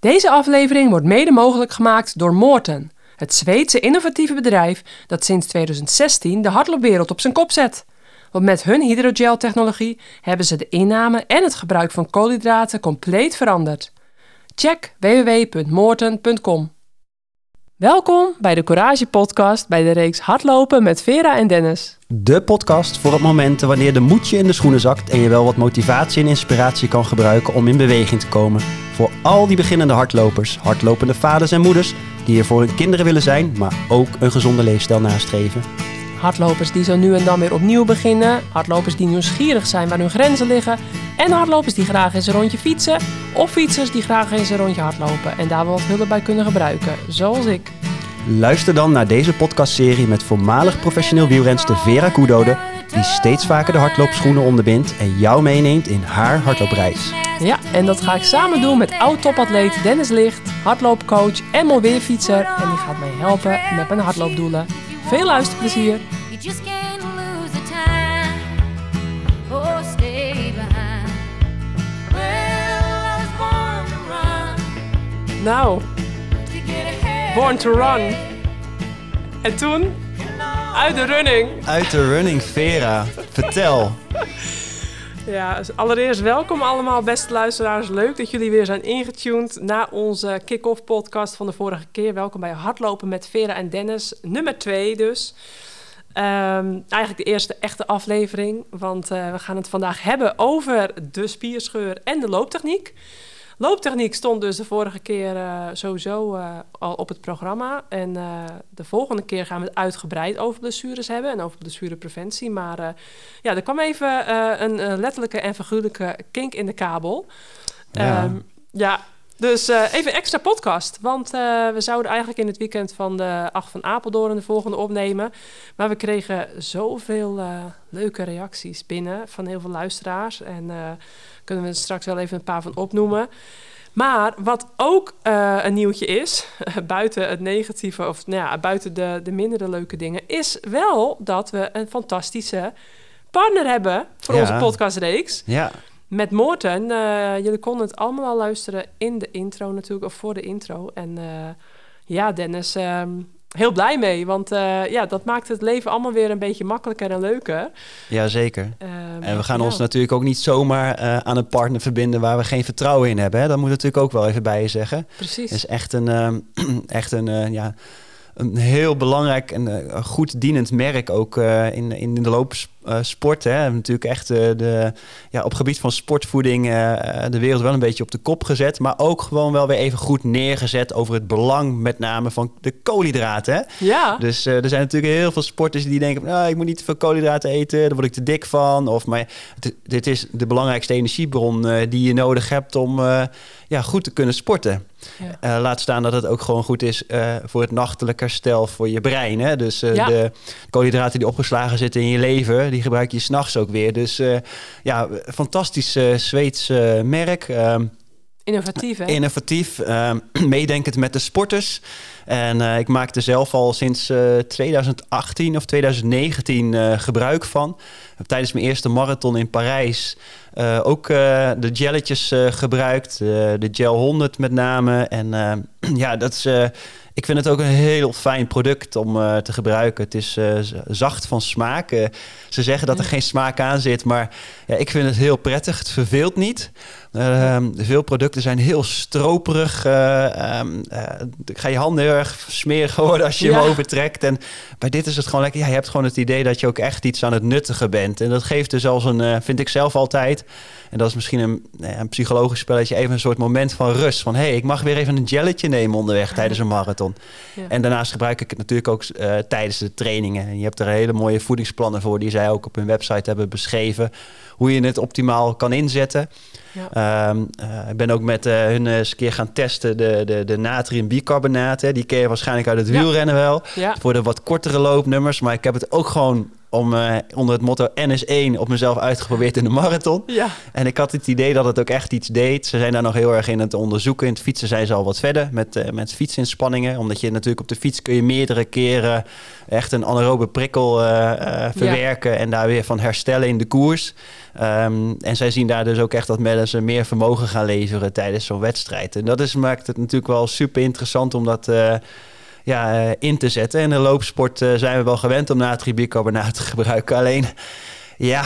Deze aflevering wordt mede mogelijk gemaakt door Moorten, het Zweedse innovatieve bedrijf dat sinds 2016 de hardloopwereld op zijn kop zet. Want met hun hydrogel-technologie hebben ze de inname en het gebruik van koolhydraten compleet veranderd. Check www.moorten.com. Welkom bij de Courage Podcast bij de reeks Hardlopen met Vera en Dennis. De podcast voor het momenten wanneer de moed je in de schoenen zakt en je wel wat motivatie en inspiratie kan gebruiken om in beweging te komen. Voor al die beginnende hardlopers, hardlopende vaders en moeders die er voor hun kinderen willen zijn, maar ook een gezonde leefstijl nastreven. Hardlopers die zo nu en dan weer opnieuw beginnen, hardlopers die nieuwsgierig zijn waar hun grenzen liggen. En hardlopers die graag eens een rondje fietsen. Of fietsers die graag eens een rondje hardlopen en daar wat hulp bij kunnen gebruiken, zoals ik. Luister dan naar deze podcastserie met voormalig professioneel wielrenster Vera Koedode, die steeds vaker de hardloopschoenen onderbindt en jou meeneemt in haar hardloopreis. Ja, en dat ga ik samen doen met oud-topatleet Dennis Licht, hardloopcoach en mobielfietser en die gaat mij helpen met mijn hardloopdoelen. Veel luisterplezier! You just can't lose the time or stay behind. Well, I was born to run, Nou, born to run. En toen? Uit de running. Uit de Running Vera, vertel. Ja, dus allereerst welkom allemaal beste luisteraars. Leuk dat jullie weer zijn ingetuned na onze kick-off podcast van de vorige keer. Welkom bij Hardlopen met Vera en Dennis, nummer 2 dus. Ehm, eigenlijk de eerste echte aflevering, want eh, we gaan het vandaag hebben over de spierscheur en de looptechniek. Looptechniek stond dus de vorige keer eh, sowieso eh, al op het programma. En eh, de volgende keer gaan we het uitgebreid over blessures hebben en over blessurepreventie. Maar ja, er kwam even een letterlijke en figuurlijke kink in de kabel. Ja. Ehm, ja, dus eh, even extra podcast. Want eh, we zouden eigenlijk in het weekend van de 8 van Apeldoorn de volgende opnemen. Maar we kregen zoveel eh, leuke reacties binnen van heel veel luisteraars. En kunnen we er straks wel even een paar van opnoemen. Maar wat ook een nieuwtje is, buiten het negatieve of nou ja, buiten de, de mindere leuke dingen, is wel dat we een fantastische partner hebben voor Ja. onze podcastreeks. Ja, Met Moorten. eh, jullie konden het allemaal al luisteren in de intro natuurlijk, of voor de intro. En eh, ja, Dennis, ehm, heel blij mee. Want eh, ja, dat maakt het leven allemaal weer een beetje makkelijker en leuker. ja zeker. Ehm, En we gaan ja. ons natuurlijk ook niet zomaar aan een partner verbinden waar we geen vertrouwen in hebben. Hè? Dat moet natuurlijk ook wel even bij je zeggen. Precies. Het is echt een, ehm, echt een, ja, een heel belangrijk en goed dienend merk ook in, in de loopsport. Hè. We hebben natuurlijk echt eh, de, ja, op gebied van sportvoeding eh, eh, de wereld wel een beetje op de kop gezet. Maar ook gewoon wel weer even goed neergezet over het belang met name van de koolhydraten. Hè. ja, Dus eh, er zijn natuurlijk heel veel sporters die denken... nou, ik moet niet te veel koolhydraten eten, daar word ik te dik van. Of, maar dit is de belangrijkste energiebron eh, die je nodig hebt om eh, ja, goed te kunnen sporten. Ja. Eh, laat staan dat het ook gewoon goed is eh, voor het nachtelijk herstel voor je brein. Hè? Dus eh, Ja. de koolhydraten die opgeslagen zitten in je lever, die gebruik je s'nachts ook weer. Dus eh, ja, fantastisch eh, Zweeds eh, merk. Ehm, innovatief hè? innovatief, ehm, meedenkend met de sporters. En eh, ik maak er zelf al sinds eh, 2018 of 2019 eh, gebruik van. Heb tijdens mijn eerste marathon in Parijs ook de jelletjes eh, gebruikt. de gel 100 met name. En ja, dat is... ik vind het ook een heel fijn product om eh, te gebruiken. Het is eh, zacht van smaak. Eh, ze zeggen dat er Ja. geen smaak aan zit, maar ja, ik vind het heel prettig. Het verveelt niet. Ehm, veel producten zijn heel stroperig. eh, eh, ga je handen heel erg smerig worden als je Ja. hem overtrekt. En bij dit is het gewoon lekker. Ja, je hebt gewoon het idee dat je ook echt iets aan het nuttigen bent. En dat geeft dus als een, eh, vind ik zelf altijd. En dat is misschien een, nou een psychologisch spelletje, even een soort moment van rust. Van hé, hey, ik mag weer even een jelletje nemen onderweg tijdens een marathon. Ja. En daarnaast gebruik ik het natuurlijk ook eh, tijdens de trainingen. En je hebt er hele mooie voedingsplannen voor die zij ook op hun website hebben beschreven. Hoe je het optimaal kan inzetten. Ja. Ehm, eh, ik ben ook met eh, hun eens een keer gaan testen de, de, de natriumbicarbonaat. Hè. Die ken je waarschijnlijk uit het wielrennen wel. Voor de wat kortere loopnummers. Maar ik heb het ook gewoon om eh, onder het motto NS1 op mezelf uitgeprobeerd in de marathon. Ja. En ik had het idee dat het ook echt iets deed. Ze zijn daar nog heel erg in het onderzoeken. In het fietsen zijn ze al wat verder met, eh, met fietsinspanningen. Omdat je natuurlijk op de fiets kun je meerdere keren echt een anaerobe prikkel eh, verwerken. En daar weer van herstellen in de koers. Ehm, en zij zien daar dus ook echt dat mensen meer vermogen gaan leveren tijdens zo'n wedstrijd. En dat is, maakt het natuurlijk wel super interessant om dat eh, ja, eh, in te zetten. En in de loopsport eh, zijn we wel gewend om natriumbicarbonaat te gebruiken. Alleen, ja,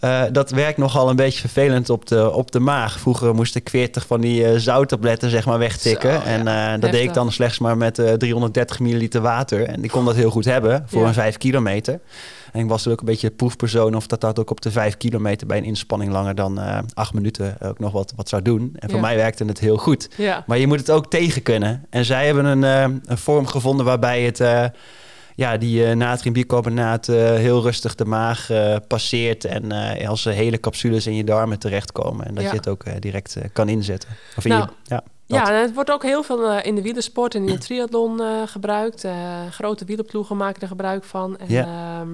eh, dat werkt nogal een beetje vervelend op de, op de maag. Vroeger moest ik 40 van die zouttabletten zeg maar wegtikken. Zo, ja. En dat deed ik dan slechts maar met eh, 330 milliliter water. En ik kon dat heel goed hebben voor Ja. een 5 kilometer. En ik was er ook een beetje proefpersoon of dat dat ook op de 5 kilometer bij een inspanning langer dan eh 8 minuten ook nog wat, wat zou doen. En voor Ja. mij werkte het heel goed. Ja. Maar je moet het ook tegen kunnen. En zij hebben een, eh, een vorm gevonden waarbij het, eh, ja, die eh natriumbicarbonaat heel rustig de maag passeert. En als hele capsules in je darmen terechtkomen. En dat Ja. je het ook direct kan inzetten. Of in Nou, je, ja, dat. Ja, en het wordt ook heel veel in de wielersport en in de triathlon gebruikt. Grote wielerploegen maken er gebruik van. En, Ja. ja.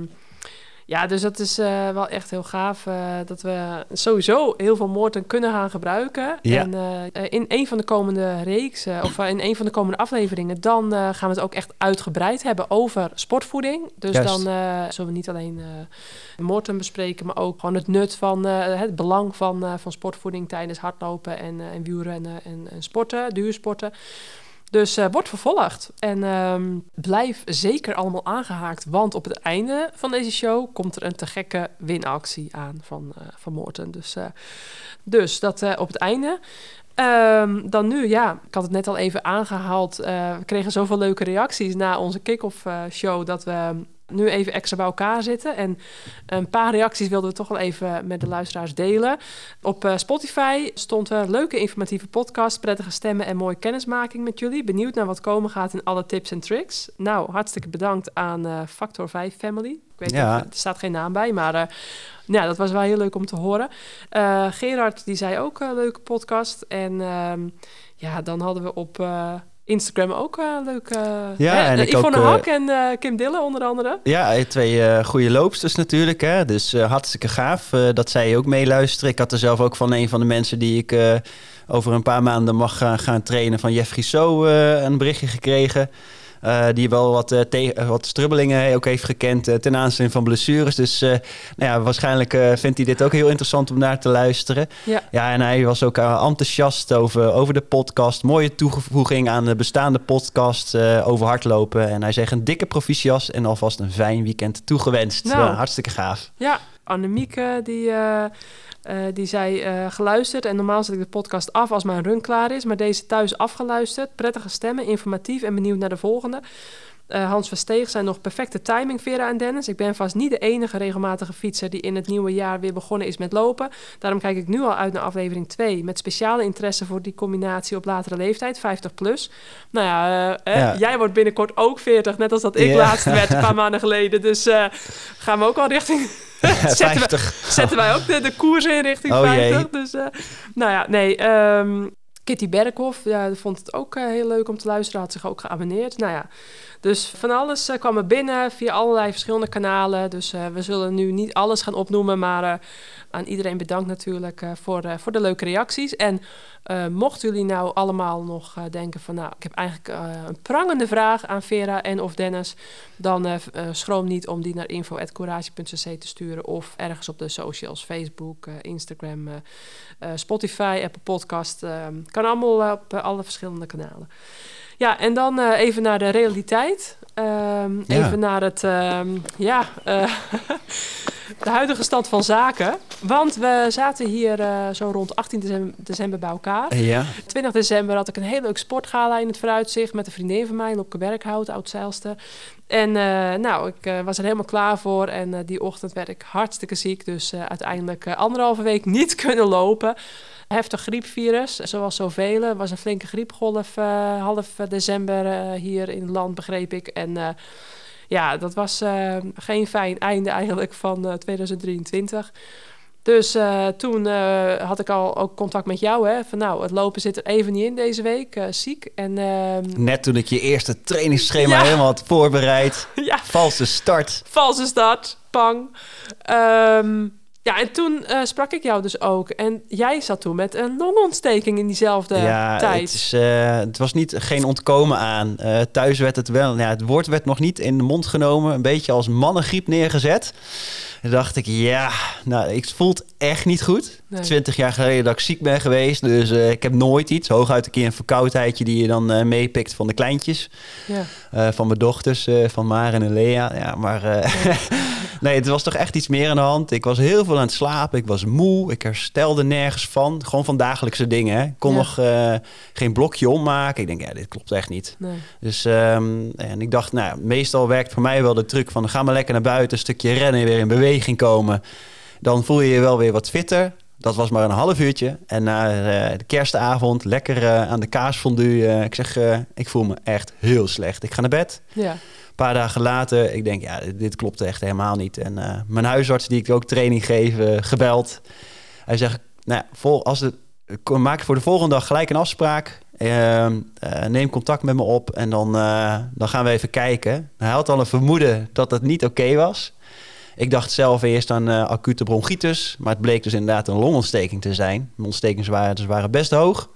Ja, dus dat is eh, wel echt heel gaaf eh, dat we sowieso heel veel moorden kunnen gaan gebruiken. Ja. En eh, in een van de komende reeks, of in een van de komende afleveringen, dan gaan we het ook echt uitgebreid hebben over sportvoeding. Dus Juist. dan zullen we niet alleen moorden bespreken, maar ook gewoon het nut van het belang van, van sportvoeding tijdens hardlopen en, en wielrennen en, en sporten, duursporten. Dus eh wordt vervolgd. En ehm, blijf zeker allemaal aangehaakt, want op het einde van deze show komt er een te gekke winactie aan van, eh van Moorten. Dus, eh, dus dat op het einde. Ehm, dan nu, ja, ik had het net al even aangehaald. eh, we kregen zoveel leuke reacties na onze kick-off show dat we nu even extra bij elkaar zitten. En een paar reacties wilden we toch wel even met de luisteraars delen. Op eh, Spotify stond er leuke informatieve podcast, prettige stemmen en mooie kennismaking met jullie. Benieuwd naar wat komen gaat in alle tips en tricks. Nou, hartstikke bedankt aan eh, Factor 5 Family. Ik weet Ja. er staat geen naam bij, maar eh, ja, dat was wel heel leuk om te horen. Eh, Gerard, die zei ook een leuke podcast. En ehm, ja, dan hadden we op Instagram ook eh leuke... Ja, hè, en eh, ik Yvonne ook, eh, Hak en eh, Kim Dille onder andere. Ja, eh, twee eh, goede loopsters natuurlijk. Hè? Dus eh, hartstikke gaaf eh, dat zij ook meeluisteren. Ik had er zelf ook van een van de mensen die ik eh, over een paar maanden mag gaan, gaan trainen van Jeffrey So eh, een berichtje gekregen. Eh, die wel wat, eh, te- eh, wat strubbelingen ook heeft gekend ten aanzien van blessures. Dus nou ja, waarschijnlijk vindt hij dit ook heel interessant om naar te luisteren. Ja. Ja, en hij was ook enthousiast over, over de podcast. Mooie toevoeging aan de bestaande podcast over hardlopen. En hij zegt een dikke proficiat en alvast een fijn weekend toegewenst. Nou. Hartstikke gaaf. Ja, Annemieke die, eh, die zei eh, geluisterd. En normaal zet ik de podcast af als mijn run klaar is. Maar deze thuis afgeluisterd. Prettige stemmen, informatief en benieuwd naar de volgende. Hans Versteeg zijn nog perfecte timing, Vera en Dennis. Ik ben vast niet de enige regelmatige fietser die in het nieuwe jaar weer begonnen is met lopen. Daarom kijk ik nu al uit naar aflevering 2. Met speciale interesse voor die combinatie op latere leeftijd, 50 plus. Nou ja, eh, Ja. jij wordt binnenkort ook 40, net als dat ik laatst werd een paar maanden geleden. Dus gaan we ook al richting zetten, we, 50. zetten wij ook de, de koers in richting Oh, 50. jee. Dus, eh, nou ja, nee. ehm, Kitty Berkhoff ja, vond het ook eh, heel leuk om te luisteren. Had zich ook geabonneerd. Nou ja, dus van alles eh, kwam er binnen via allerlei verschillende kanalen. Dus eh, we zullen nu niet alles gaan opnoemen. Maar eh, aan iedereen bedankt natuurlijk voor, voor de leuke reacties. En mochten jullie nou allemaal nog denken van... nou, ik heb eigenlijk een prangende vraag aan Vera en of Dennis... dan schroom niet om die naar info.courage.cc te sturen... of ergens op de socials, Facebook, Instagram, Spotify, Apple Podcast. kan allemaal op alle verschillende kanalen. Ja, en dan eh, even naar de realiteit. Ehm, Ja. Even naar het, ehm, ja, eh, de huidige stand van zaken. Want we zaten hier eh, zo rond 18 december, december bij elkaar. Ja, 20 december had ik een heel leuk sportgala in het vooruitzicht met een vriendin van mij, Lopke Werkhout, oud-zeilster. En nou, ik was er helemaal klaar voor en die ochtend werd ik hartstikke ziek. Dus uiteindelijk anderhalve week niet kunnen lopen. Heftig griepvirus, zoals zoveel. Er was een flinke griepgolf eh, half december eh, hier in het land, begreep ik. En eh, ja, dat was eh, geen fijn einde eigenlijk van eh, 2023. Dus eh, toen eh, had ik al ook contact met jou. Hè? Van nou, het lopen zit er even niet in deze week. eh, ziek. En ehm, Net toen ik je eerste trainingsschema Ja. helemaal had voorbereid. ja, Valse start. valse start. Pang. Ehm, ja, en toen eh, sprak ik jou dus ook. En jij zat toen met een longontsteking in diezelfde ja, tijd. Het, is, eh, het was niet, geen ontkomen aan. Eh, thuis werd het wel, ja, het woord werd nog niet in de mond genomen. Een beetje als mannengriep neergezet. Toen dacht ik, ja, nou, ik voelt echt niet goed. Nee. Twintig jaar geleden dat ik ziek ben geweest. Dus ik heb nooit iets. Hooguit een keer een verkoudheidje die je dan meepikt van de kleintjes. Ja. Van mijn dochters, van Maren en Lea. Ja, maar nee, het was toch echt iets meer aan de hand. Ik was heel veel aan het slapen. Ik was moe. Ik herstelde nergens van. Gewoon van dagelijkse dingen. Hè. Ik kon Ja. nog eh, geen blokje ommaken. Ik denk, ja, dit klopt echt niet. Nee. Dus ehm, en ik dacht, nou, meestal werkt voor mij wel de truc van... ga maar lekker naar buiten, een stukje rennen, weer in beweging komen. Dan voel je je wel weer wat fitter. Dat was maar een half uurtje. En na eh, de kerstavond, lekker eh, aan de kaasfondue. eh, ik zeg, ik voel me echt heel slecht. Ik ga naar bed. Ja. Een paar dagen later, ik denk, ja, dit, klopt echt helemaal niet. En eh, mijn huisarts, die ik ook training geef, eh, gebeld. Hij zegt, nou, ja, vol, als het, maak voor de volgende dag gelijk een afspraak. Ehm, eh, neem contact met me op en dan, dan gaan we even kijken. Hij had al een vermoeden dat het niet oké was. Ik dacht zelf eerst aan acute bronchitis, maar het bleek dus inderdaad een longontsteking te zijn. Mijn ontstekingswaarden waren best hoog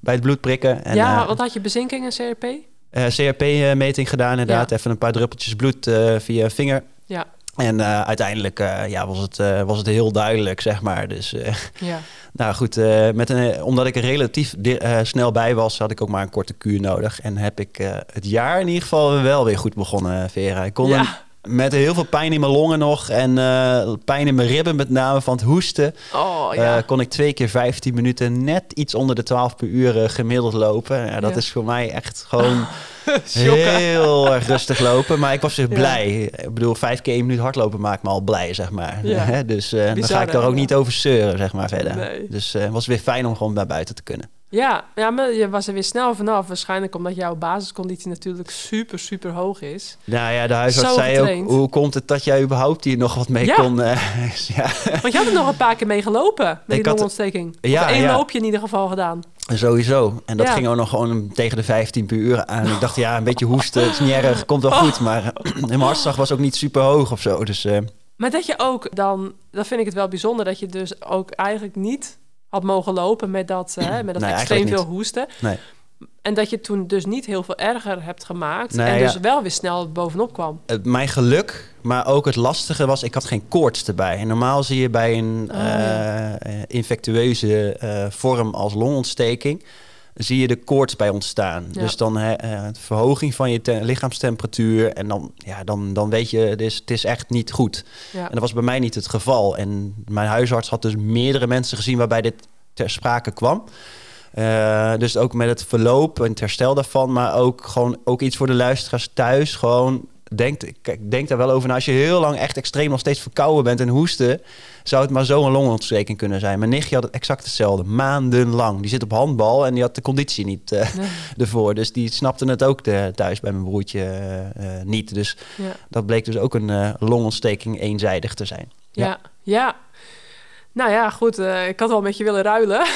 bij het bloed prikken. En, ja, wat had je bezinking en CRP? Eh, CRP-meting gedaan, inderdaad. Ja. Even een paar druppeltjes bloed eh, via vinger. Ja. En eh, uiteindelijk ja, was, het, was het heel duidelijk, zeg maar. Dus, Ja. nou goed, met een, omdat ik er relatief snel bij was, had ik ook maar een korte kuur nodig. En heb ik het jaar in ieder geval wel weer goed begonnen, Vera. Ik kon Ja. Met heel veel pijn in mijn longen nog en eh, pijn in mijn ribben met name van het hoesten. Oh ja. Eh, kon ik twee keer 15 minuten net iets onder de 12 per uur eh, gemiddeld lopen. Ja, dat Ja. is voor mij echt gewoon heel erg rustig lopen. Maar ik was dus Ja. blij. Ik bedoel, vijf keer één minuut hardlopen maakt me al blij, zeg maar. Ja. Dus eh, dan ga ik daar ook niet over zeuren, zeg maar, verder. Nee. Dus het was weer fijn om gewoon naar buiten te kunnen. Ja, ja, maar je was er weer snel vanaf. Waarschijnlijk omdat jouw basisconditie natuurlijk super, super hoog is. Nou ja, de huisarts Zo zei ook, hoe komt het dat jij überhaupt hier nog wat mee Ja. kon? eh, ja, Want je had er nog een paar keer mee gelopen met Ik die had- longontsteking. Ja, één ja. loopje in ieder geval gedaan. sowieso. En dat Ja. ging ook nog gewoon tegen de 15 per uur aan. Ik dacht, ja, een beetje hoesten, het is niet erg, komt wel Oh. goed. Maar mijn hartslag was ook niet super hoog of zo. Dus eh, Maar dat je ook dan, dat vind ik het wel bijzonder, dat je dus ook eigenlijk niet had mogen lopen met dat, eh, met dat Nee, extreem veel hoesten. nee. En dat je toen dus niet heel veel erger hebt gemaakt. Nee, en dus ja. wel weer snel bovenop kwam. Het- mijn geluk, maar ook het lastige was, ik had geen koorts erbij. En normaal zie je bij een Oh, ja. eh, eh, infectueuze eh, vorm als longontsteking, zie je de koorts bij ontstaan. Ja. Dus dan eh, eh, verhoging van je te- lichaamstemperatuur en dan, ja, dan, dan weet je, het is, het is echt niet goed. Ja. En dat was bij mij niet het geval. En mijn huisarts had dus meerdere mensen gezien waarbij dit ter sprake kwam. Eh, dus ook met het verloop en het herstel daarvan, maar ook gewoon ook iets voor de luisteraars thuis. Gewoon denk, denk daar wel over na. Als je heel lang echt extreem nog steeds verkouden bent en hoesten, zou het maar zo een longontsteking kunnen zijn. Mijn nichtje had het exact hetzelfde, maandenlang. Die zit op handbal en die had de conditie niet eh, Nee. ervoor. Dus die snapte het ook eh, thuis bij mijn broertje eh, niet. Dus Ja. dat bleek dus ook een longontsteking eenzijdig te zijn. Ja. ja. Nou ja, goed. ik had wel met je willen ruilen.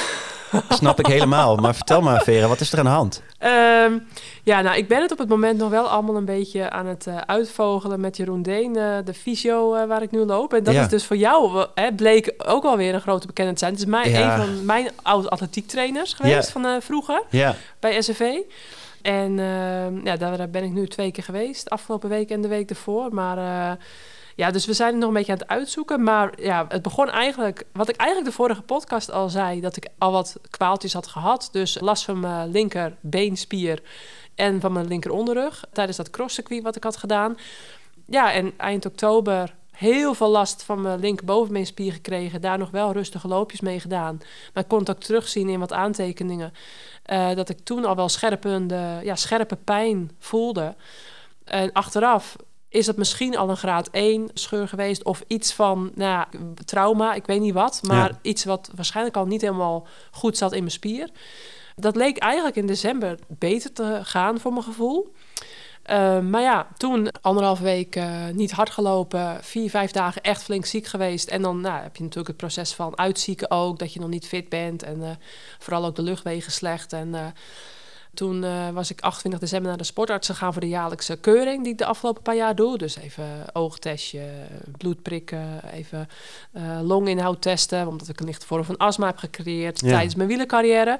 Snap ik helemaal. Maar vertel maar, Vera, wat is er aan de hand? Ehm, ja, nou, ik ben het op het moment nog wel allemaal een beetje aan het eh, uitvogelen met Jeroen Deen, eh, de fysio eh, waar ik nu loop. En dat Ja. is dus voor jou, hè, bleek ook alweer een grote bekende te zijn. Het is mijn, Ja. een van mijn oud-atletiektrainers geweest Ja. van eh, vroeger Ja, bij SFV. En ehm, ja, daar, ben ik nu twee keer geweest, afgelopen week en de week ervoor. Maar ja, dus we zijn het nog een beetje aan het uitzoeken. Maar ja, het begon eigenlijk, wat ik eigenlijk de vorige podcast al zei, dat ik al wat kwaaltjes had gehad. Dus last van mijn linker beenspier en van mijn linker onderrug tijdens dat crosscircuit wat ik had gedaan. Ja, en eind oktober heel veel last van mijn linkerbovenbeenspier gekregen. Daar nog wel rustige loopjes mee gedaan. Maar ik kon het ook terugzien in wat aantekeningen. eh, dat ik toen al wel scherpende, ja, scherpe pijn voelde. En achteraf is dat misschien al een graad 1 scheur geweest... of iets van nou, ja, trauma, ik weet niet wat... maar Ja. iets wat waarschijnlijk al niet helemaal goed zat in mijn spier. Dat leek eigenlijk in december beter te gaan voor mijn gevoel. Eh, maar ja, toen anderhalve week eh, niet hard gelopen, vier, vijf dagen echt flink ziek geweest. En dan nou, heb je natuurlijk het proces van uitzieken ook, dat je nog niet fit bent. En eh, vooral ook de luchtwegen slecht. En eh, toen eh, was ik 28 december naar de sportarts gegaan voor de jaarlijkse keuring die ik de afgelopen paar jaar doe. Dus even oogtestje, bloed prikken, even eh, longinhoud testen, omdat ik een lichte vorm van astma heb gecreëerd Ja. tijdens mijn wielercarrière.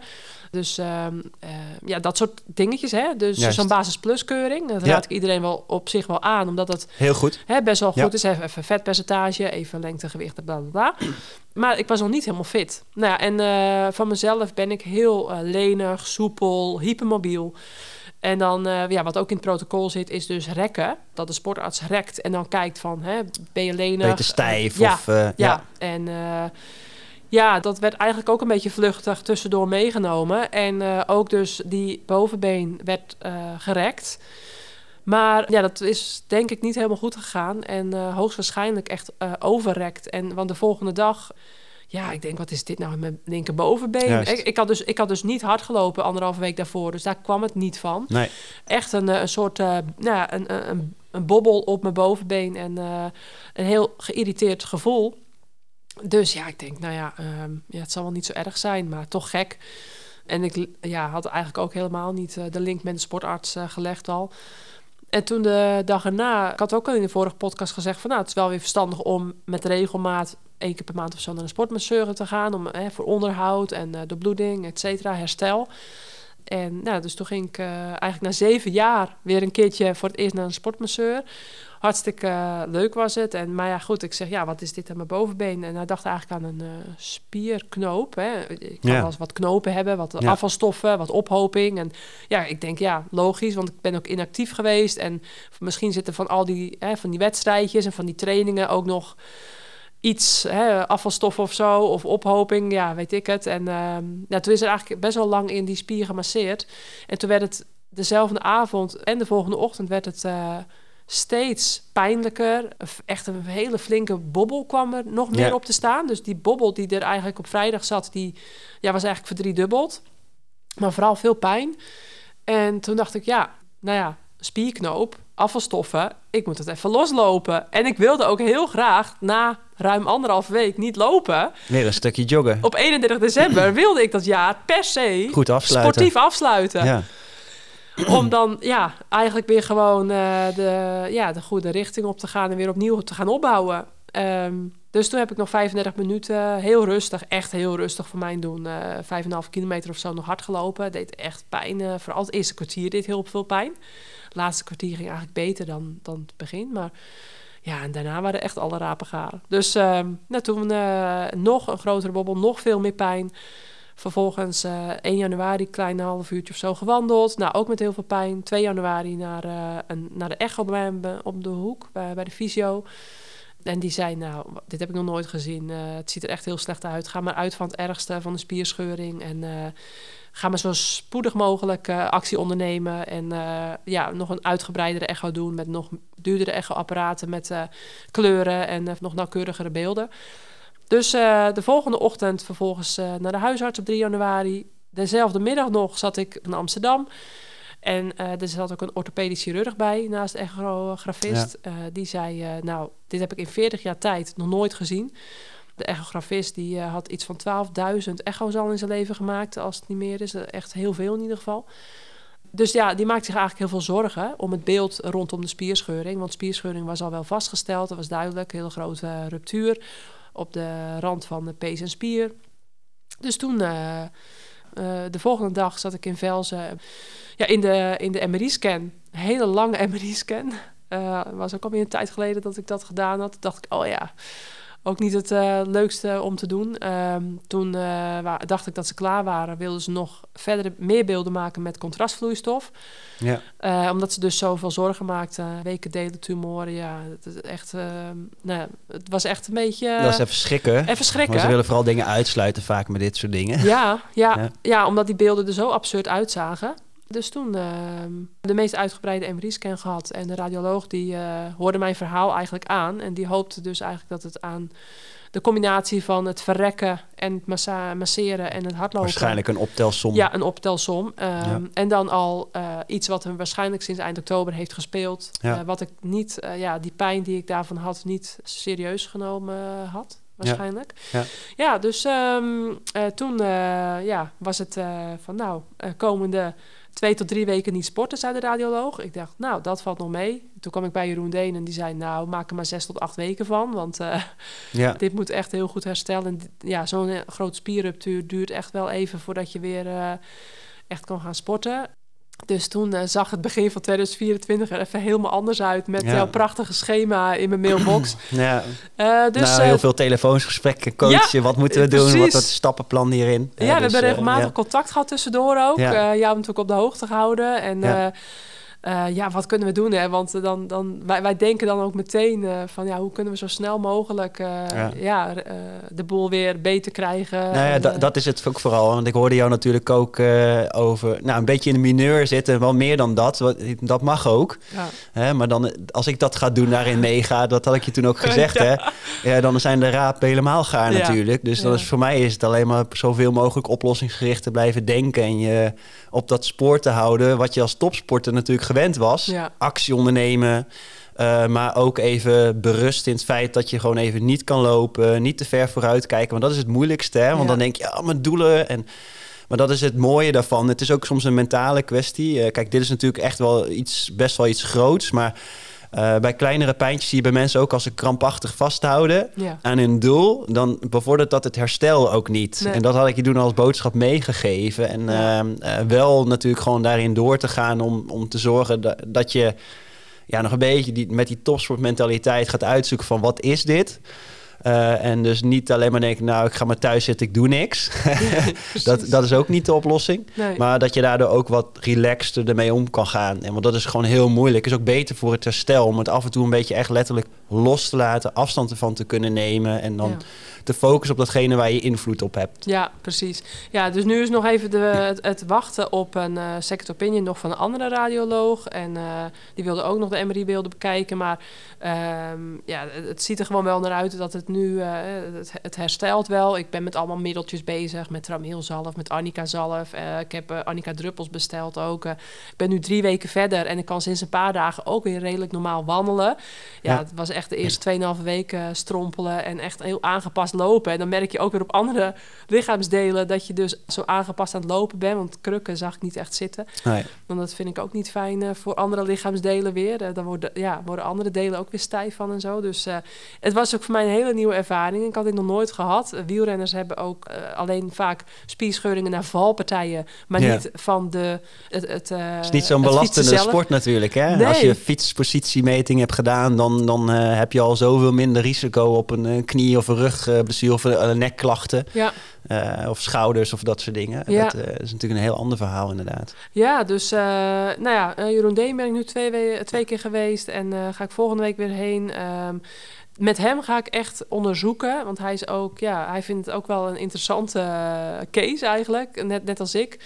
Dus ehm, eh, ja, dat soort dingetjes. Hè? Dus zo'n basis plus keuring. Dat raad ik iedereen wel op zich wel aan, omdat het Heel goed. hè, best wel goed is. Even, vetpercentage, even lengte, gewicht, bla bla bla. Maar ik was nog niet helemaal fit. Nou ja, en eh, van mezelf ben ik heel eh, lenig, soepel, hypermobiel. En dan, ja, wat ook in het protocol zit, is dus rekken. Dat de sportarts rekt en dan kijkt van, hè, ben je lenig? Beter stijf ja, of... ja. ja. en ja, dat werd eigenlijk ook een beetje vluchtig tussendoor meegenomen. En eh, ook dus die bovenbeen werd eh, gerekt. Maar ja, dat is denk ik niet helemaal goed gegaan. En eh, hoogstwaarschijnlijk echt overrekt. En want de volgende dag... Ja, ik denk, wat is dit nou in mijn linkerbovenbeen? Ik, ik, had dus, ik had dus niet hard gelopen anderhalve week daarvoor. Dus daar kwam het niet van Nee. echt een, een soort eh, nou ja, een, een, een, bobbel op mijn bovenbeen en een heel geïrriteerd gevoel. Dus ja, ik denk, nou ja, ehm, ja, het zal wel niet zo erg zijn, maar toch gek. En ik ja, had eigenlijk ook helemaal niet eh, de link met de sportarts eh, gelegd al. En toen de dag erna, ik had ook al in de vorige podcast gezegd van nou, het is wel weer verstandig om met regelmaat één keer per maand of zo naar een sportmasseur te gaan om eh, voor onderhoud en eh, de bloeding, et cetera, herstel. En nou, dus toen ging ik eigenlijk na zeven jaar weer een keertje voor het eerst naar een sportmasseur. Hartstikke eh, leuk was het. En, maar ja, goed, ik zeg, ja, wat is dit aan mijn bovenbeen? En hij dacht eigenlijk aan een eh, spierknoop. Hè. Ik kan Ja. wel eens wat knopen hebben, wat Ja. afvalstoffen, wat ophoping. En ja, ik denk, ja, logisch, want ik ben ook inactief geweest. En misschien zitten van al die, hè, van die wedstrijdjes en van die trainingen ook nog iets, hè, afvalstoffen of zo, of ophoping, ja, weet ik het. En ehm ja, toen is er eigenlijk best wel lang in die spier gemasseerd. En toen werd het dezelfde avond en de volgende ochtend werd het eh, steeds pijnlijker. Echt een hele flinke bobbel kwam er nog meer Ja. op te staan. Dus die bobbel die er eigenlijk op vrijdag zat, die ja, was eigenlijk verdriedubbeld. Maar vooral veel pijn. En toen dacht ik, ja, nou ja, spierknoop, afvalstoffen, ik moet het even loslopen. En ik wilde ook heel graag na ruim anderhalf week niet lopen. Weer een stukje joggen. Op 31 december wilde ik dat jaar per se Goed afsluiten. sportief afsluiten. Ja. Om dan ja, eigenlijk weer gewoon eh, de, ja, de goede richting op te gaan en weer opnieuw te gaan opbouwen. Ehm, dus toen heb ik nog 35 minuten heel rustig, echt heel rustig voor mijn doen. eh 5,5 kilometer of zo nog hard gelopen. Deed echt pijn. eh, vooral het eerste kwartier deed heel veel pijn. Het laatste kwartier ging eigenlijk beter dan, dan het begin. Maar ja, en daarna waren echt alle rapen garen. Dus nou, toen nog een grotere bobbel, nog veel meer pijn. Vervolgens eh 1 januari, klein half uurtje of zo gewandeld. Nou, ook met heel veel pijn. 2 januari naar, eh, een, naar de echo mij op de hoek, bij, de fysio. En die zei, nou, dit heb ik nog nooit gezien. Eh, het ziet er echt heel slecht uit. Ga maar uit van het ergste, van de spierscheuring. En eh, ga maar zo spoedig mogelijk eh, actie ondernemen. En eh, ja, nog een uitgebreidere echo doen met nog duurdere echoapparaten met eh, kleuren en eh, nog nauwkeurigere beelden. Dus eh, de volgende ochtend vervolgens eh, naar de huisarts op 3 januari. Dezelfde middag nog zat ik in Amsterdam. En eh, er zat ook een orthopedisch chirurg bij naast de echografist. Die zei, nou, dit heb ik in 40 jaar tijd nog nooit gezien. De echografist die had iets van 12.000 echo's al in zijn leven gemaakt, als het niet meer is. Echt heel veel in ieder geval. Dus ja, die maakte zich eigenlijk heel veel zorgen om het beeld rondom de spierscheuring. Want spierscheuring was al wel vastgesteld, dat was duidelijk. Heel grote ruptuur op de rand van de pees en spier. Dus toen, eh, eh, de volgende dag zat ik in Velzen. Ja, in de, in de MRI-scan. Hele lange MRI-scan. Eh was ook alweer een tijd geleden dat ik dat gedaan had. Toen dacht ik, oh ja, ook niet het eh, leukste om te doen. Ehm, toen wa- dacht ik dat ze klaar waren. Wilden ze nog verder meer beelden maken met contrastvloeistof. Ja. Eh, omdat ze dus zoveel zorgen maakten. Weken delen tumoren. Ja, het, is echt, eh, nou, het was echt een beetje... dat is even schrikken. even schrikken. Maar ze willen vooral dingen uitsluiten vaak met dit soort dingen. Ja, ja, Ja. ja. omdat die beelden er zo absurd uitzagen. Dus toen ehm, de meest uitgebreide MRI-scan gehad. En de radioloog die eh, hoorde mijn verhaal eigenlijk aan. En die hoopte dus eigenlijk dat het aan de combinatie van het verrekken en het massa- masseren en het hardlopen... Waarschijnlijk een optelsom. Ja, een optelsom. Ehm, Ja. En dan al eh, iets wat hem waarschijnlijk sinds eind oktober heeft gespeeld. Ja. Eh, wat ik niet, ja, die pijn die ik daarvan had, niet serieus genomen had. Waarschijnlijk. Ja. Ja, dus ehm, eh, toen ja, was het van nou, komende twee tot drie weken niet sporten, zei de radioloog. Ik dacht, nou, dat valt nog mee. Toen kwam ik bij Jeroen Deen en die zei, nou, maak er maar zes tot acht weken van. Want eh, Ja. dit moet echt heel goed herstellen. Ja, zo'n eh, grote spierruptuur duurt echt wel even voordat je weer eh, echt kan gaan sporten. Dus toen eh, zag het begin van 2024 er even helemaal anders uit met Ja. jouw prachtige schema in mijn mailbox. Ja, Eh, dus nou, eh, heel veel telefoonsgesprekken, coachen. wat moeten we doen? Wat het stappenplan hierin? ja, Eh, we dus, hebben eh, regelmatig ja. contact gehad tussendoor ook. Ja. Ja. jou natuurlijk op de hoogte gehouden. En Ja. ja, wat kunnen we doen? Hè? Want eh, dan, dan, wij, wij denken dan ook meteen eh, van ja, hoe kunnen we zo snel mogelijk eh, Ja. ja. eh, de boel weer beter krijgen. Nou ja, En, da- eh, dat is het ook vooral. Want ik hoorde jou natuurlijk ook eh, over... Nou, een beetje in de mineur zitten. Wel meer dan dat. Wat- Dat mag ook. ja. Hè? Maar dan, als ik dat ga doen, daarin meega... Dat had ik je toen ook gezegd, hè? Ja, dan zijn de raap helemaal gaar natuurlijk. Dus dan is voor mij is het alleen maar zoveel mogelijk oplossingsgericht te blijven denken. En je op dat spoor te houden. Wat je als topsporter natuurlijk gewend was. Ja. Actie ondernemen. eh, maar ook even berust in het feit dat je gewoon even niet kan lopen. Niet te ver vooruit kijken. Want dat is het moeilijkste. Hè? Want Ja. dan denk je, ja, mijn doelen. En, maar dat is het mooie daarvan. Het is ook soms een mentale kwestie. Eh, kijk, dit is natuurlijk echt wel iets, best wel iets groots. Maar eh, bij kleinere pijntjes zie je bij mensen ook als ze krampachtig vasthouden Ja. aan hun doel, dan bevordert dat het herstel ook niet. Nee. En dat had ik je toen als boodschap meegegeven. En Ja. ehm, eh, wel natuurlijk gewoon daarin door te gaan om, om te zorgen dat, dat je ja, nog een beetje die, met die topsportmentaliteit gaat uitzoeken van wat is dit? Eh, en dus niet alleen maar denken, nou, ik ga maar thuis zitten, ik doe niks. dat, dat is ook niet de oplossing. Nee. Maar dat je daardoor ook wat relaxter ermee om kan gaan. En want dat is gewoon heel moeilijk. Is ook beter voor het herstel om het af en toe een beetje echt letterlijk los te laten, afstand ervan te kunnen nemen en dan Ja. Te focussen op datgene waar je invloed op hebt. Ja, precies. Ja, dus nu is nog even de, het, het wachten op een eh, second opinion nog van een andere radioloog. En eh, die wilde ook nog de MRI-beelden bekijken. Maar ehm, ja, het, het ziet er gewoon wel naar uit dat het nu... eh, het, het herstelt wel. Ik ben met allemaal middeltjes bezig. Met Tramielzalf, met Annika-zalf. Eh, ik heb eh, Annika-druppels besteld ook. Ik ben nu drie weken verder en ik kan sinds een paar dagen ook weer redelijk normaal wandelen. Ja, Ja. het was echt de eerste 2,5 weken strompelen en echt heel aangepast lopen. En dan merk je ook weer op andere lichaamsdelen dat je dus zo aangepast aan het lopen bent. Want krukken zag ik niet echt zitten. Nee. Want dat vind ik ook niet fijn eh, voor andere lichaamsdelen weer. Eh, dan worden, ja, worden andere delen ook weer stijf van en zo. Dus eh, het was ook voor mij een hele nieuwe ervaring. Ik had dit nog nooit gehad. Eh, wielrenners hebben ook alleen vaak spierscheuringen naar valpartijen. Maar Ja. niet van de... Het, het, Het is niet zo'n belastende sport natuurlijk. Hè? Nee. Als je fietspositiemeting hebt gedaan, dan, dan heb je al zoveel minder risico op een knie of een rugblessure of een nekklachten. Ja. eh, of schouders of dat soort dingen. Ja. Dat eh, is natuurlijk een heel ander verhaal inderdaad. Ja, dus nou ja, Jeroen Deen ben ik nu twee, we- twee keer geweest en ga ik volgende week weer heen. Ehm, met hem ga ik echt onderzoeken, want hij is ook, ja, hij vindt het ook wel een interessante case eigenlijk, net, net als ik.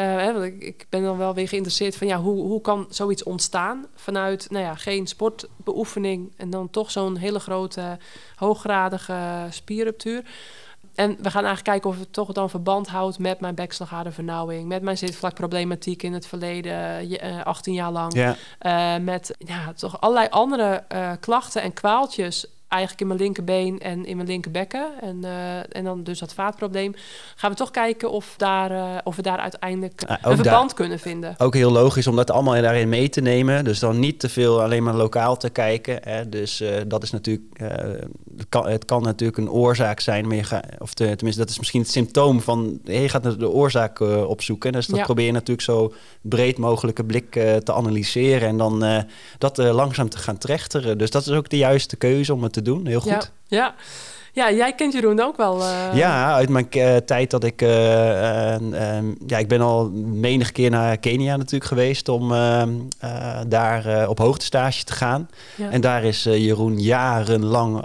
Eh, hè, want ik, ik ben dan wel weer geïnteresseerd van ja, hoe, hoe kan zoiets ontstaan vanuit, nou ja, geen sportbeoefening en dan toch zo'n hele grote, hooggradige spierruptuur. En we gaan eigenlijk kijken of het toch dan verband houdt met mijn bekslagadervernauwing, met mijn zitvlakproblematiek in het verleden, je- eh, 18 jaar lang. Ja, Eh, met ja, toch allerlei andere eh, klachten en kwaaltjes. Eigenlijk in mijn linkerbeen en in mijn linkerbekken. En, eh, en dan dus dat vaatprobleem. Gaan we toch kijken of, daar, eh, of we daar uiteindelijk Ah, een daar- verband kunnen vinden. ook heel logisch om dat allemaal daarin mee te nemen. Dus dan niet te veel alleen maar lokaal te kijken. Hè. Dus eh, dat is natuurlijk, kan, het kan natuurlijk een oorzaak zijn. Maar je of te- tenminste, dat is misschien het symptoom van je gaat de oorzaak eh, opzoeken. Dus dat Ja. probeer je natuurlijk zo breed mogelijke blik eh, te analyseren. En dan eh, dat langzaam te gaan trechteren. Dus dat is ook de juiste keuze om het te doen. Heel goed. Ja, ja. Ja, jij kent Jeroen ook wel. eh, Ja, uit mijn eh, tijd dat ik... eh, eh, eh, ja, ik ben al menig keer naar Kenia natuurlijk geweest... om eh, eh, daar op hoogtestage te gaan. ja. En daar is Jeroen jarenlang...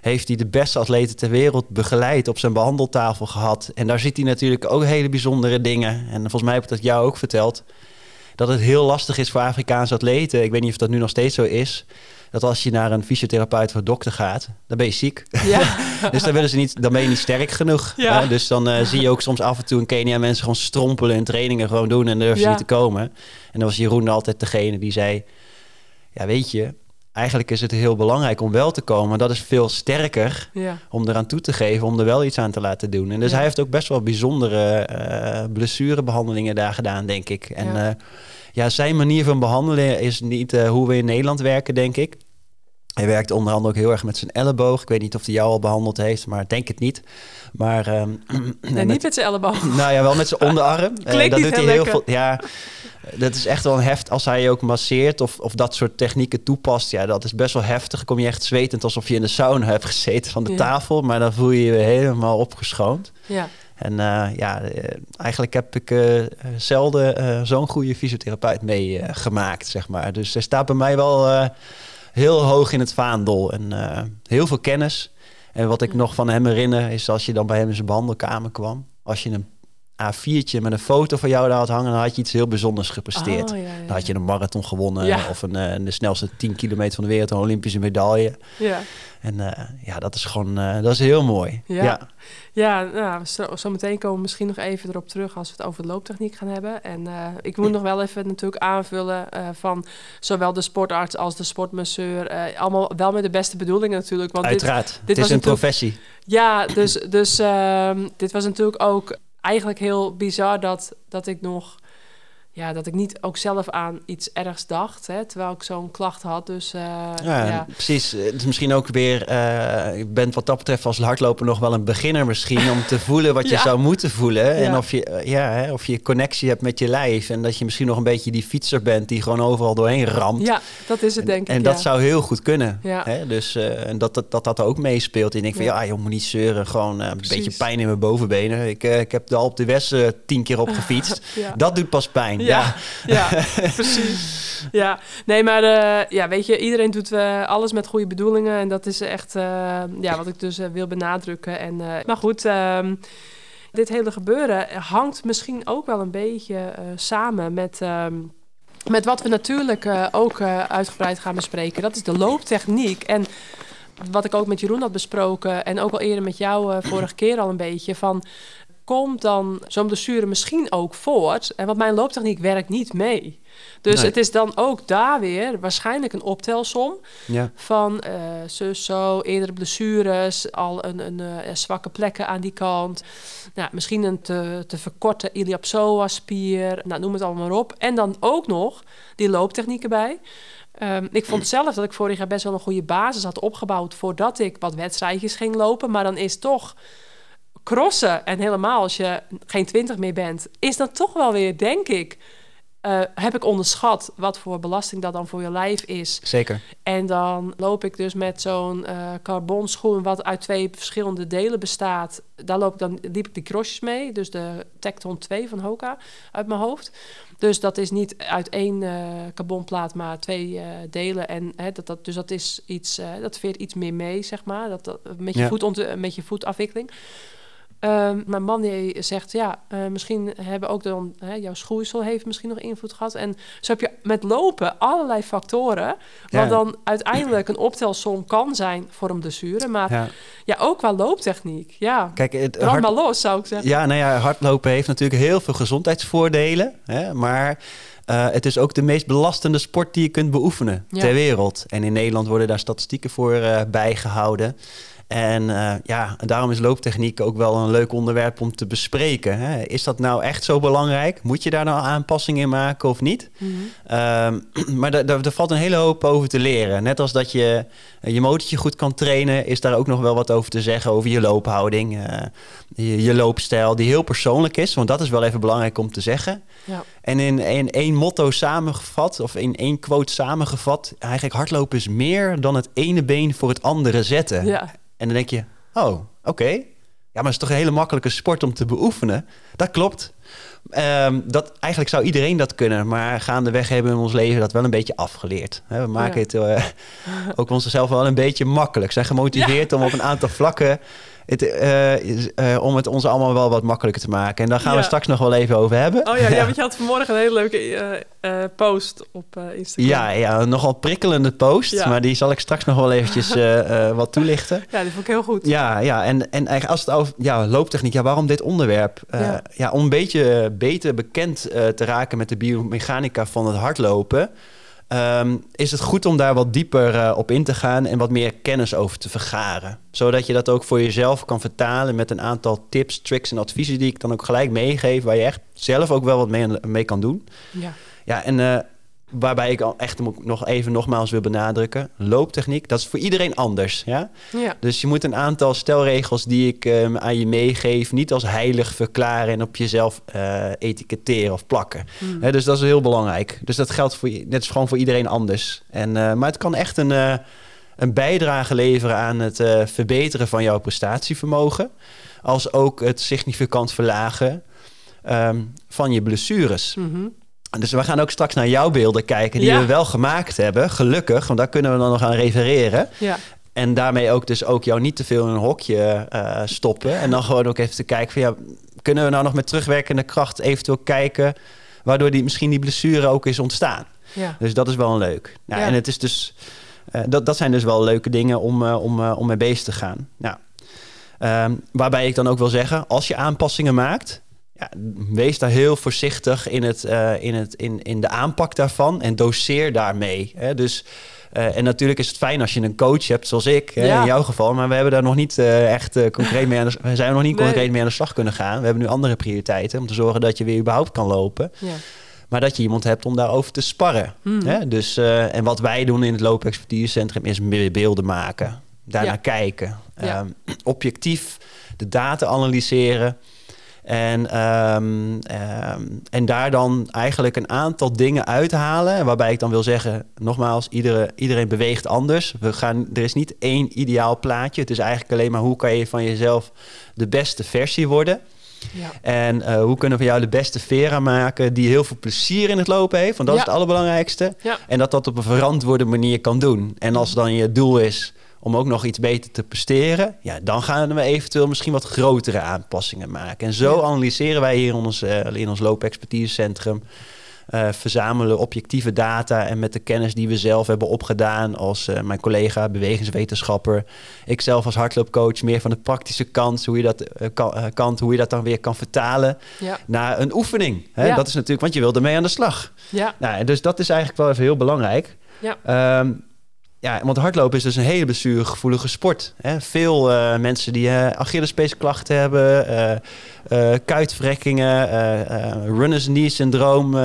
heeft hij de beste atleten ter wereld begeleid, op zijn behandeltafel gehad. En daar ziet hij natuurlijk ook hele bijzondere dingen. En volgens mij heb ik dat jou ook verteld. Dat het heel lastig is voor Afrikaanse atleten. Ik weet niet of dat nu nog steeds zo is. Dat als je naar een fysiotherapeut of dokter gaat, dan ben je ziek. Ja. dus dan, willen ze niet, dan ben je niet sterk genoeg. Ja. hè? Dus dan eh, zie je ook soms af en toe in Kenia mensen gewoon strompelen in trainingen gewoon doen en durven ze Ja. niet te komen. En dan was Jeroen altijd degene die zei, ja weet je, eigenlijk is het heel belangrijk om wel te komen. Dat is veel sterker ja. om eraan toe te geven, om er wel iets aan te laten doen. En dus Ja. hij heeft ook best wel bijzondere eh, blessurebehandelingen daar gedaan, denk ik. En Ja. ja, ja zijn manier van behandelen is niet eh, hoe we in Nederland werken, denk ik. Hij werkt onder andere ook heel erg met zijn elleboog. Ik weet niet of hij jou al behandeld heeft, maar denk het niet. Maar ehm, Nee, niet met zijn elleboog. nou ja, wel met zijn onderarm. Eh, Klinkt dat doet heel hij heel lekker. veel. Ja, dat is echt wel een heft. Als hij je ook masseert of, of dat soort technieken toepast, ja, dat is best wel heftig. Kom je echt zwetend alsof je in de sauna hebt gezeten van de Ja. tafel, maar dan voel je je helemaal opgeschoond. Ja. En eh, ja, eh, eigenlijk heb ik eh, zelden zo'n goede fysiotherapeut meegemaakt, zeg maar. Dus hij staat bij mij wel heel hoog in het vaandel en heel veel kennis. En wat ik nog van hem herinner is als je dan bij hem in zijn behandelkamer kwam, als je een A4'tje met een foto van jou daar had hangen, dan had je iets heel bijzonders gepresteerd. Oh, ja, ja, Dan had je een marathon gewonnen Ja. of een, eh, de snelste 10 kilometer van de wereld, een Olympische medaille. Ja. En eh, ja, dat is gewoon, eh, dat is heel mooi. Ja. ja. Nou, zo, zo meteen komen we misschien nog even erop terug als we het over de looptechniek gaan hebben. En ik moet nog wel even natuurlijk aanvullen van zowel de sportarts als de sportmasseur. allemaal wel met de beste bedoelingen natuurlijk. Want dit, Uiteraard. dit het was is een professie. ja, dus, dus ehm, dit was natuurlijk ook eigenlijk heel bizar dat, dat ik nog... Ja, dat ik niet ook zelf aan iets ergs dacht, hè, terwijl ik zo'n klacht had. Dus eh, Ja, ja. precies. Het is misschien ook weer... eh je bent wat dat betreft als hardloper nog wel een beginner misschien... om te voelen wat je zou moeten voelen. En of je, eh, ja, hè, of je connectie hebt met je lijf. En dat je misschien nog een beetje die fietser bent... die gewoon overal doorheen ramt. ja, dat is het En, denk ik. en dat zou heel goed kunnen. Ja. Hè? Dus eh, en dat, dat, dat dat ook meespeelt. En ik denk van Ja. joh, moet niet zeuren. Gewoon eh, een beetje pijn in mijn bovenbenen. Ik, eh, ik heb de Alp de West eh, tien keer op gefietst. Dat doet pas pijn. Ja, Ja. precies. Ja, nee, maar eh, ja, weet je, iedereen doet eh, alles met goede bedoelingen. En dat is echt eh, ja, wat ik dus wil benadrukken. En, maar goed, ehm, dit hele gebeuren hangt misschien ook wel een beetje samen met. ehm, met wat we natuurlijk ook uitgebreid gaan bespreken. Dat is de looptechniek. En wat ik ook met Jeroen had besproken. En ook al eerder met jou vorige keer al een beetje. Van komt dan zo'n blessure misschien ook voort? En want mijn looptechniek werkt niet mee. Dus Nee. het is dan ook daar weer waarschijnlijk een optelsom Ja. van eh zus, zo, eerdere blessures, al een, een eh, zwakke plekken aan die kant. Nou, misschien een te, te verkorte iliopsoas-spier, nou, noem het allemaal maar op. En dan ook nog die looptechnieken bij. Ehm, ik vond zelf dat ik vorig jaar best wel een goede basis had opgebouwd voordat ik wat wedstrijdjes ging lopen. Maar dan is toch crossen, en helemaal als je geen twintig meer bent, is dan toch wel weer, denk ik, eh, heb ik onderschat wat voor belasting dat dan voor je lijf is. Zeker. En dan loop ik dus met zo'n eh carbonschoen wat uit twee verschillende delen bestaat. Daar loop ik dan, liep ik de crossjes mee, dus de Tecton 2 van Hoka uit mijn hoofd. Dus dat is niet uit één eh, carbonplaat, maar twee delen. En hè, dat, dat, dus dat is iets, dat veert iets meer mee, zeg maar. Dat, dat, met, je Ja. voet met je voetafwikkeling. Ehm, mijn man die zegt, ja, eh, misschien hebben ook dan, hè, jouw schoeisel heeft misschien nog invloed gehad. En zo heb je met lopen allerlei factoren, wat Ja. dan uiteindelijk een optelsom kan zijn voor een blessure. Maar ja, Ja. ook qua looptechniek. Ja, Kijk, het hard- maar los, zou ik zeggen. Ja, nou ja, hardlopen heeft natuurlijk heel veel gezondheidsvoordelen. Hè, maar eh, het is ook de meest belastende sport die je kunt beoefenen Ja. ter wereld. En in Nederland worden daar statistieken voor eh, bijgehouden. En eh, ja, daarom is looptechniek ook wel een leuk onderwerp om te bespreken. Hè. Is dat nou echt zo belangrijk? Moet je daar nou aanpassingen in maken of niet? Mhm. Ehm, maar daar- daar valt een hele hoop over te leren. Net als dat je eh, je motortje goed kan trainen, is daar ook nog wel wat over te zeggen over je loophouding, eh, je, je loopstijl, die heel persoonlijk is. Want dat is wel even belangrijk om te zeggen. Ja. En in, in één motto samengevat, of in één quote samengevat, eigenlijk hardlopen is meer dan het ene been voor het andere zetten. Ja. En dan denk je, oh, oké. Ja, maar het is toch een hele makkelijke sport om te beoefenen. Dat klopt. Ehm, dat, eigenlijk zou iedereen dat kunnen, maar gaandeweg hebben we in ons leven dat wel een beetje afgeleerd. We maken Ja. het eh, ook onszelf wel een beetje makkelijk. Zijn gemotiveerd om op een aantal vlakken het, eh, eh, om het ons allemaal wel wat makkelijker te maken. En daar gaan Ja. we straks nog wel even over hebben. Oh ja, ja, want je had vanmorgen een hele leuke eh, post op Instagram. Ja, ja, nogal prikkelende post, Ja. maar die zal ik straks nog wel eventjes wat toelichten. Ja, die vond ik heel goed. Ja, ja, en, en eigenlijk als het over ja, looptechniek, ja, waarom dit onderwerp? Ja. ja. om een beetje beter bekend te raken met de biomechanica van het hardlopen, ehm, is het goed om daar wat dieper eh, op in te gaan en wat meer kennis over te vergaren. Zodat je dat ook voor jezelf kan vertalen met een aantal tips, tricks en adviezen die ik dan ook gelijk meegeef, waar je echt zelf ook wel wat mee, mee kan doen. Ja. Ja, en eh, waarbij ik echt nog even nogmaals wil benadrukken, looptechniek, dat is voor iedereen anders. Ja? Ja. Dus je moet een aantal stelregels die ik ehm, aan je meegeef... niet als heilig verklaren en op jezelf eh, etiketteren of plakken. Hmm. Dus dat is heel belangrijk. Dus dat geldt voor, net is gewoon voor iedereen anders. En, eh, maar het kan echt een, eh, een bijdrage leveren aan het verbeteren van jouw prestatievermogen... als ook het significant verlagen ehm, van je blessures. Mhm. Dus we gaan ook straks naar jouw beelden kijken... die Ja. we wel gemaakt hebben, gelukkig. Want daar kunnen we dan nog aan refereren. Ja. En daarmee ook dus ook jou niet te veel in een hokje eh, stoppen. En dan gewoon ook even te kijken van ja, kunnen we nou nog met terugwerkende kracht eventueel kijken waardoor die, misschien die blessure ook is ontstaan. Ja. Dus dat is wel leuk. Nou, Ja. En het is dus, eh, dat, dat zijn dus wel leuke dingen om, eh, om, om mee bezig te gaan. Nou, ehm, waarbij ik dan ook wil zeggen, als je aanpassingen maakt, ja, wees daar heel voorzichtig in, het, eh, in, het, in, in de aanpak daarvan en doseer daarmee. Hè? Dus, eh, en natuurlijk is het fijn als je een coach hebt, zoals ik, hè, in jouw geval. Maar we hebben daar nog niet eh, echt concreet mee aan de, we zijn nog niet Nee. concreet mee aan de slag kunnen gaan. We hebben nu andere prioriteiten om te zorgen dat je weer überhaupt kan lopen. Ja. Maar dat je iemand hebt om daarover te sparren. Mhm. Hè? Dus, en wat wij doen in het loopexpertisecentrum is meer beelden maken. Daarnaar Ja. kijken. Ehm, objectief de data analyseren. En, ehm, ehm, en daar dan eigenlijk een aantal dingen uithalen. Waarbij ik dan wil zeggen, nogmaals, iedere, iedereen beweegt anders. We gaan, er is niet één ideaal plaatje. Het is eigenlijk alleen maar hoe kan je van jezelf de beste versie worden. Ja. En eh, hoe kunnen we jou de beste Vera maken die heel veel plezier in het lopen heeft? Want dat Ja. is het allerbelangrijkste. Ja. En dat dat op een verantwoorde manier kan doen. En als dan je doel is om ook nog iets beter te presteren, ja, dan gaan we eventueel misschien wat grotere aanpassingen maken. En zo Ja. analyseren wij hier in ons, eh, in ons loopexpertisecentrum. eh, verzamelen objectieve data en met de kennis die we zelf hebben opgedaan als eh, mijn collega bewegingswetenschapper, ik zelf als hardloopcoach meer van de praktische kant, hoe je dat kan, kant, hoe je dat dan weer kan vertalen Ja. naar een oefening. Hè? Ja. Dat is natuurlijk, want je wil ermee aan de slag. Ja. Nou, dus dat is eigenlijk wel even heel belangrijk. Ja. Ehm, ja, want hardlopen is dus een hele blessuregevoelige sport. Hè? Veel eh, mensen die uh, Achillespeesklachten hebben, eh eh, kuitverrekkingen, eh, eh, runners knee syndroom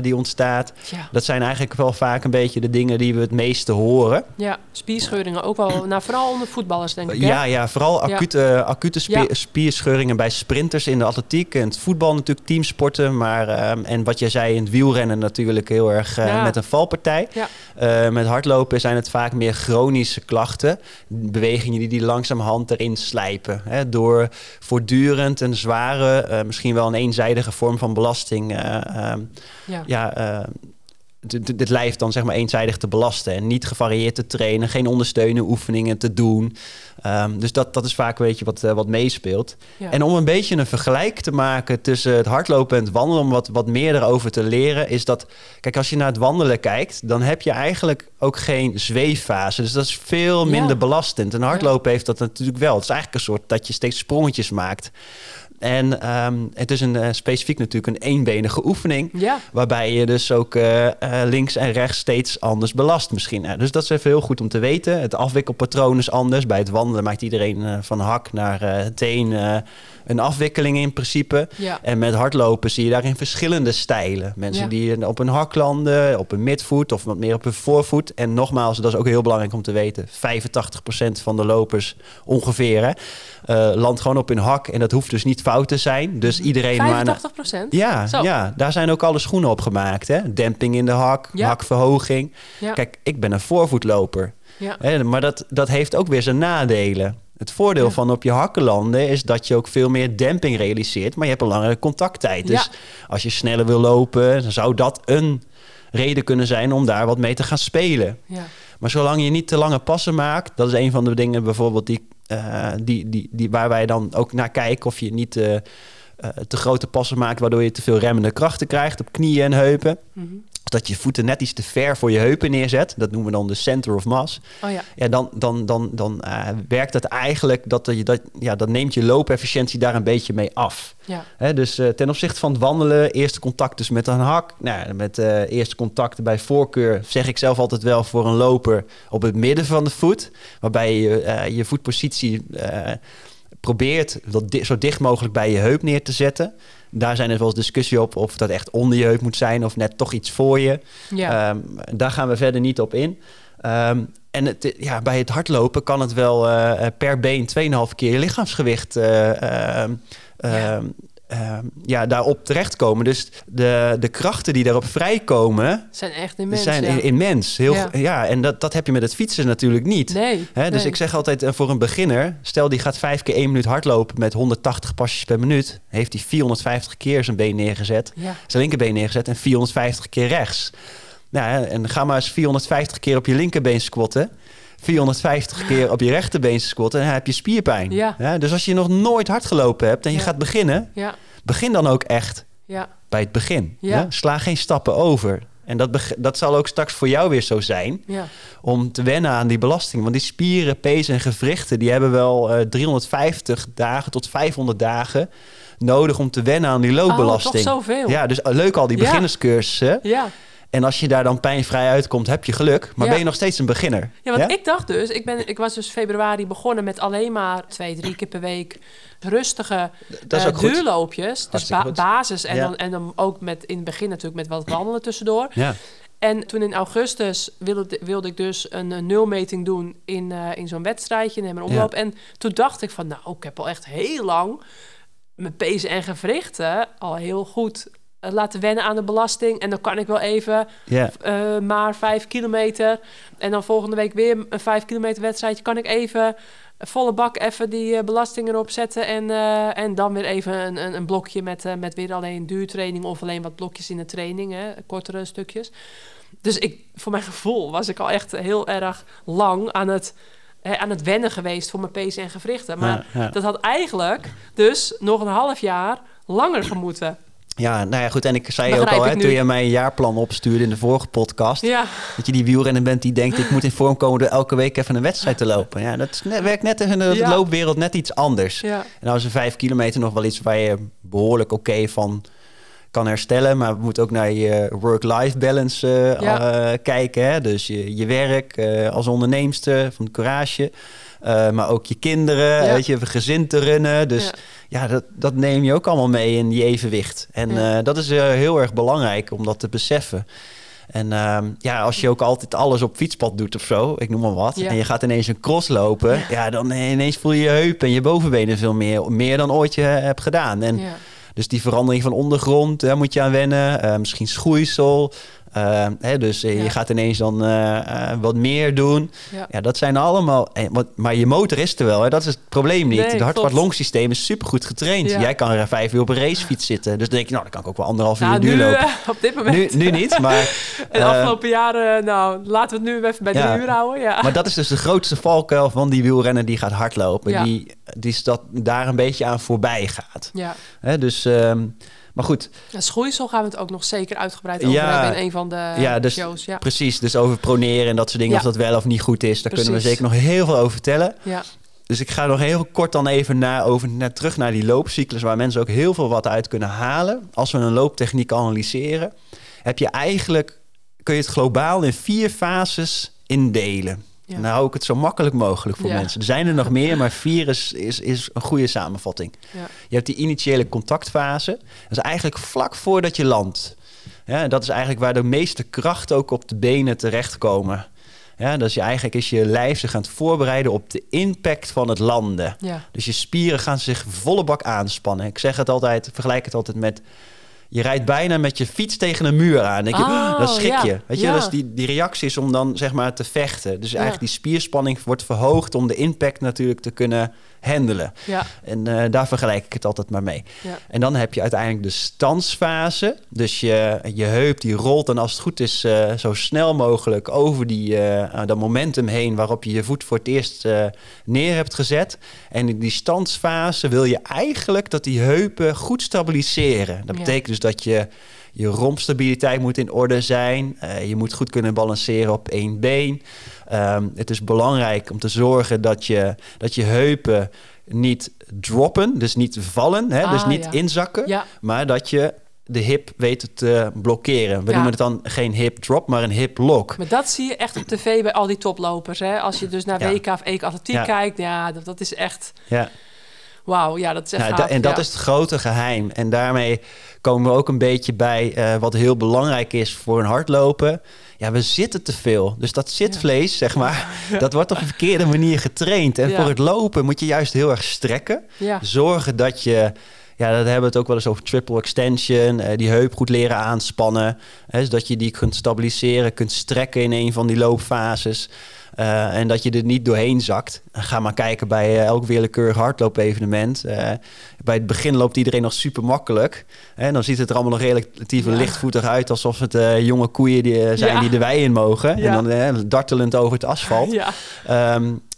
die ontstaat. Ja. Dat zijn eigenlijk wel vaak een beetje de dingen die we het meeste horen. ja. Spierscheuringen ook wel. Nou, vooral onder voetballers, denk ik. hè? Ja, ja, vooral acute, acute spierscheuringen bij sprinters in de atletiek en het voetbal natuurlijk teamsporten. Maar, ehm, en wat jij zei in het wielrennen natuurlijk heel erg met een valpartij. Met hardlopen zijn het vaak meer chronische klachten. Bewegingen die die langzamerhand erin slijpen. Hè, door voortdurend een zware, eh, misschien wel een eenzijdige vorm van belasting... eh, ehm, Ja. ja, eh, dit lijf dan zeg maar eenzijdig te belasten en niet gevarieerd te trainen, geen ondersteunende oefeningen te doen. Ehm, dus dat, dat is vaak weet je wat, wat meespeelt. Ja. En om een beetje een vergelijk te maken tussen het hardlopen en het wandelen, om wat, wat meer erover te leren, is dat, kijk, als je naar het wandelen kijkt, dan heb je eigenlijk ook geen zweeffase. Dus dat is veel Ja. minder belastend. En hardlopen heeft dat natuurlijk wel. Het is eigenlijk een soort dat je steeds sprongetjes maakt. En ehm, het is een, eh, specifiek natuurlijk een eenbenige oefening. Ja. Waarbij je dus ook eh, eh, links en rechts steeds anders belast misschien. Eh, dus dat is even heel goed om te weten. Het afwikkelpatroon is anders. Bij het wandelen maakt iedereen van hak naar teen een afwikkeling in principe. Ja. En met hardlopen zie je daarin verschillende stijlen. Mensen Ja. die op een hak landen, op een midvoet of wat meer op een voorvoet. En nogmaals, dat is ook heel belangrijk om te weten. 85% van de lopers ongeveer hè, eh, landt gewoon op hun hak. En dat hoeft dus niet fout te zijn. Dus iedereen maar... 85 procent? Ja, Zo. ja, daar zijn ook alle schoenen op gemaakt. Hè? Demping in de hak, Ja. hakverhoging. Kijk, ik ben een voorvoetloper. Ja. Hè? Maar dat, dat heeft ook weer zijn nadelen. Het voordeel Ja. van op je hakken landen is dat je ook veel meer demping realiseert, maar je hebt een langere contacttijd. Dus Ja. als je sneller wil lopen, dan zou dat een reden kunnen zijn om daar wat mee te gaan spelen. Ja. Maar zolang je niet te lange passen maakt, dat is een van de dingen bijvoorbeeld die, eh, die, die, die, waar wij dan ook naar kijken of je niet eh, eh, te grote passen maakt, waardoor je te veel remmende krachten krijgt op knieën en heupen. Mhm. Dat je voeten net iets te ver voor je heupen neerzet. Dat noemen we dan de center of mass. Oh ja. Ja, dan, dan, dan, dan eh, werkt het eigenlijk dat je dat, ja, dat neemt je loopefficiëntie daar een beetje mee af. Ja. Hè, dus eh, ten opzichte van het wandelen, eerste contact dus met een hak. Nou, met eh eerste contact bij voorkeur zeg ik zelf altijd wel voor een loper op het midden van de voet. Waarbij je je voetpositie probeert dat di- zo dicht mogelijk bij je heup neer te zetten. Daar zijn er wel eens discussie op of dat echt onder je heup moet zijn of net toch iets voor je. Ja. Ehm, daar gaan we verder niet op in. Ehm, en het, ja, bij het hardlopen kan het wel eh, per been 2,5 keer je lichaamsgewicht Ja. Ehm, ja, daarop terechtkomen. Dus de, de krachten die daarop vrijkomen, zijn echt immens. zijn ja. immens. Heel, Ja. en dat, dat heb je met het fietsen natuurlijk niet. Nee. Hè, dus nee. ik zeg altijd eh, voor een beginner, stel die gaat vijf keer één minuut hardlopen met 180 pasjes per minuut, heeft hij 450 keer zijn been neergezet Ja. zijn linkerbeen neergezet en 450 keer rechts. Nou, en ga maar eens 450 keer op je linkerbeen squatten. 450 keer op je rechterbeen squatten en dan heb je spierpijn. Ja. dus als je nog nooit hard gelopen hebt en je Ja. gaat beginnen, Ja. begin dan ook echt Ja. bij het begin. Sla geen stappen over. En dat, dat zal ook straks voor jou weer zo zijn Ja. om te wennen aan die belasting. Want die spieren, pees en gewrichten, die hebben wel eh, 350 dagen tot 500 dagen nodig om te wennen aan die loopbelasting. Oh, toch zoveel? Ja, dus leuk al die beginnerscursussen. Ja. En als je daar dan pijnvrij uitkomt, heb je geluk. Maar Ja. ben je nog steeds een beginner? Ja, want ik dacht dus, ik, ben, ik was dus februari begonnen met alleen maar twee, drie keer per week rustige Dat eh, duurloopjes. Dus ba- basis en, Ja. dan, en dan ook met, in het begin natuurlijk met wat wandelen tussendoor. Ja. En toen in augustus wilde, wilde ik dus een, nulmeting doen in, eh, in zo'n wedstrijdje, neem een omloop. En toen dacht ik van, nou, ik heb al echt heel lang mijn pezen en gewrichten al heel goed laten wennen aan de belasting. En dan kan ik wel even eh, maar vijf kilometer. En dan volgende week weer een vijf kilometer wedstrijdje. Kan ik even volle bak even die eh, belasting erop zetten. En, eh, en dan weer even een, een, een blokje met, eh, met weer alleen duurtraining. Of alleen wat blokjes in de training, hè, kortere stukjes. Dus ik, voor mijn gevoel was ik al echt heel erg lang aan het, aan het wennen geweest voor mijn pezen en gewrichten. Maar Ja, ja. dat had eigenlijk dus nog een half jaar langer gemoeten. Ja, nou ja, goed. En ik zei ook Begrijp al, hè, toen je mij een jaarplan opstuurde in de vorige podcast... Ja, dat je die wielrenner bent die denkt... ik moet in vorm komen door elke week even een wedstrijd te lopen. Ja, dat net, werkt net in de Ja. loopwereld net iets anders. ja, En nou is een vijf kilometer nog wel iets waar je behoorlijk oké van kan herstellen. Maar we moeten ook naar je work-life balance eh, Ja. eh, kijken. Hè? Dus je, je werk eh, als onderneemster van Courage. maar ook je kinderen, weet je, gezin te runnen. Dus Ja. dat, dat neem je ook allemaal mee in die evenwicht. En Ja. eh, dat is eh, heel erg belangrijk om dat te beseffen. En ehm, ja, als je ook altijd alles op fietspad doet of zo, ik noem maar wat, Ja. en je gaat ineens een cross lopen, ja. dan ineens voel je je heup en je bovenbenen veel meer, meer dan ooit je hebt gedaan. En dus die verandering van ondergrond, daar moet je aan wennen. Eh, misschien schoeisel. Eh, hè, dus eh, Ja. je gaat ineens dan eh, eh, wat meer doen. Ja. Ja, dat zijn allemaal... maar je motor is er wel, hè? dat is het probleem niet. Nee, het hart klopt. longsysteem is supergoed getraind. Ja. Jij kan er vijf uur op een racefiets zitten. Dus dan denk je, nou, dan kan ik ook wel anderhalf uur Nou, duur nu, lopen. op dit moment. Nu, nu niet, maar... De afgelopen jaren, nou, laten we het nu even bij drie uur houden. Ja. Maar dat is dus de grootste valkuil van die wielrenner die gaat hardlopen. Die, die is dat daar een beetje aan voorbij gaat. ja. Hè, dus, ehm, maar goed, Ja, schoeisel gaan we het ook nog zeker uitgebreid over Ja. hebben in een van de Ja, dus- shows. Ja. Precies, dus over proneren en dat soort dingen, of dat wel of niet goed is, daar kunnen we zeker nog heel veel over vertellen. Ja. Dus ik ga nog heel kort dan even naar, over, naar, terug naar die loopcyclus, waar mensen ook heel veel wat uit kunnen halen. Als we een looptechniek analyseren, heb je eigenlijk, kun je het globaal in vier fases indelen. Ja. En dan hou ik het zo makkelijk mogelijk voor Ja. mensen. Er zijn er nog meer, maar vier is, is, is een goede samenvatting. Ja. Je hebt die initiële contactfase. Dat is eigenlijk vlak voordat je landt. Ja, dat is eigenlijk waar de meeste kracht ook op de benen terechtkomen. Ja, dus je, eigenlijk is je lijf zich aan het voorbereiden op de impact van het landen. Ja. Dus je spieren gaan zich volle bak aanspannen. Ik zeg het altijd, vergelijk het altijd met je rijdt bijna met je fiets tegen een muur aan. Denk je, Oh, dan schrik ja. je. Weet je, Ja. dus die, die reactie is om dan zeg maar te vechten. Dus eigenlijk die spierspanning wordt verhoogd om de impact natuurlijk te kunnen handelen. Ja, En eh, daar vergelijk ik het altijd maar mee. ja. En dan heb je uiteindelijk de standsfase. Dus je, je heup die rolt dan als het goed is eh, zo snel mogelijk over die, eh, dat momentum heen waarop je je voet voor het eerst neer hebt gezet. En in die standsfase wil je eigenlijk dat die heupen goed stabiliseren. Dat Ja. betekent dus dat je je rompstabiliteit moet in orde zijn. Eh, je moet goed kunnen balanceren op één been. Ehm, het is belangrijk om te zorgen dat je, dat je heupen niet droppen, dus niet vallen, hè, dus Ah, niet ja. inzakken, Ja. maar dat je de hip weet te blokkeren. We Ja. noemen het dan geen hip drop, maar een hip lock. Maar dat zie je echt op tv bij al die toplopers. Hè? Als je dus naar. WK of EK atletiek Ja. kijkt, ja, dat, dat is echt... Ja. Wauw, ja, dat is echt Nou, gaaf, en dat ja. is het grote geheim. En daarmee komen we ook een beetje bij eh, wat heel belangrijk is voor een hardlopen. Ja, we zitten te veel. Dus dat zitvlees, zeg maar, dat wordt op een verkeerde manier getraind. En voor het lopen moet je juist heel erg strekken. Zorgen dat je, ja, dat hebben we het ook wel eens over triple extension, eh, die heup goed leren aanspannen. Hè, zodat je die kunt stabiliseren, kunt strekken in een van die loopfases. Eh, en dat je er niet doorheen zakt. Ga maar kijken bij eh, elk willekeurig hardloopevenement. Eh, bij het begin loopt iedereen nog super makkelijk. En dan ziet het er allemaal nog relatief Ja. lichtvoetig uit. Alsof het jonge koeien die, zijn Ja. die de wei in mogen. En dan dartelend over het asfalt. ja.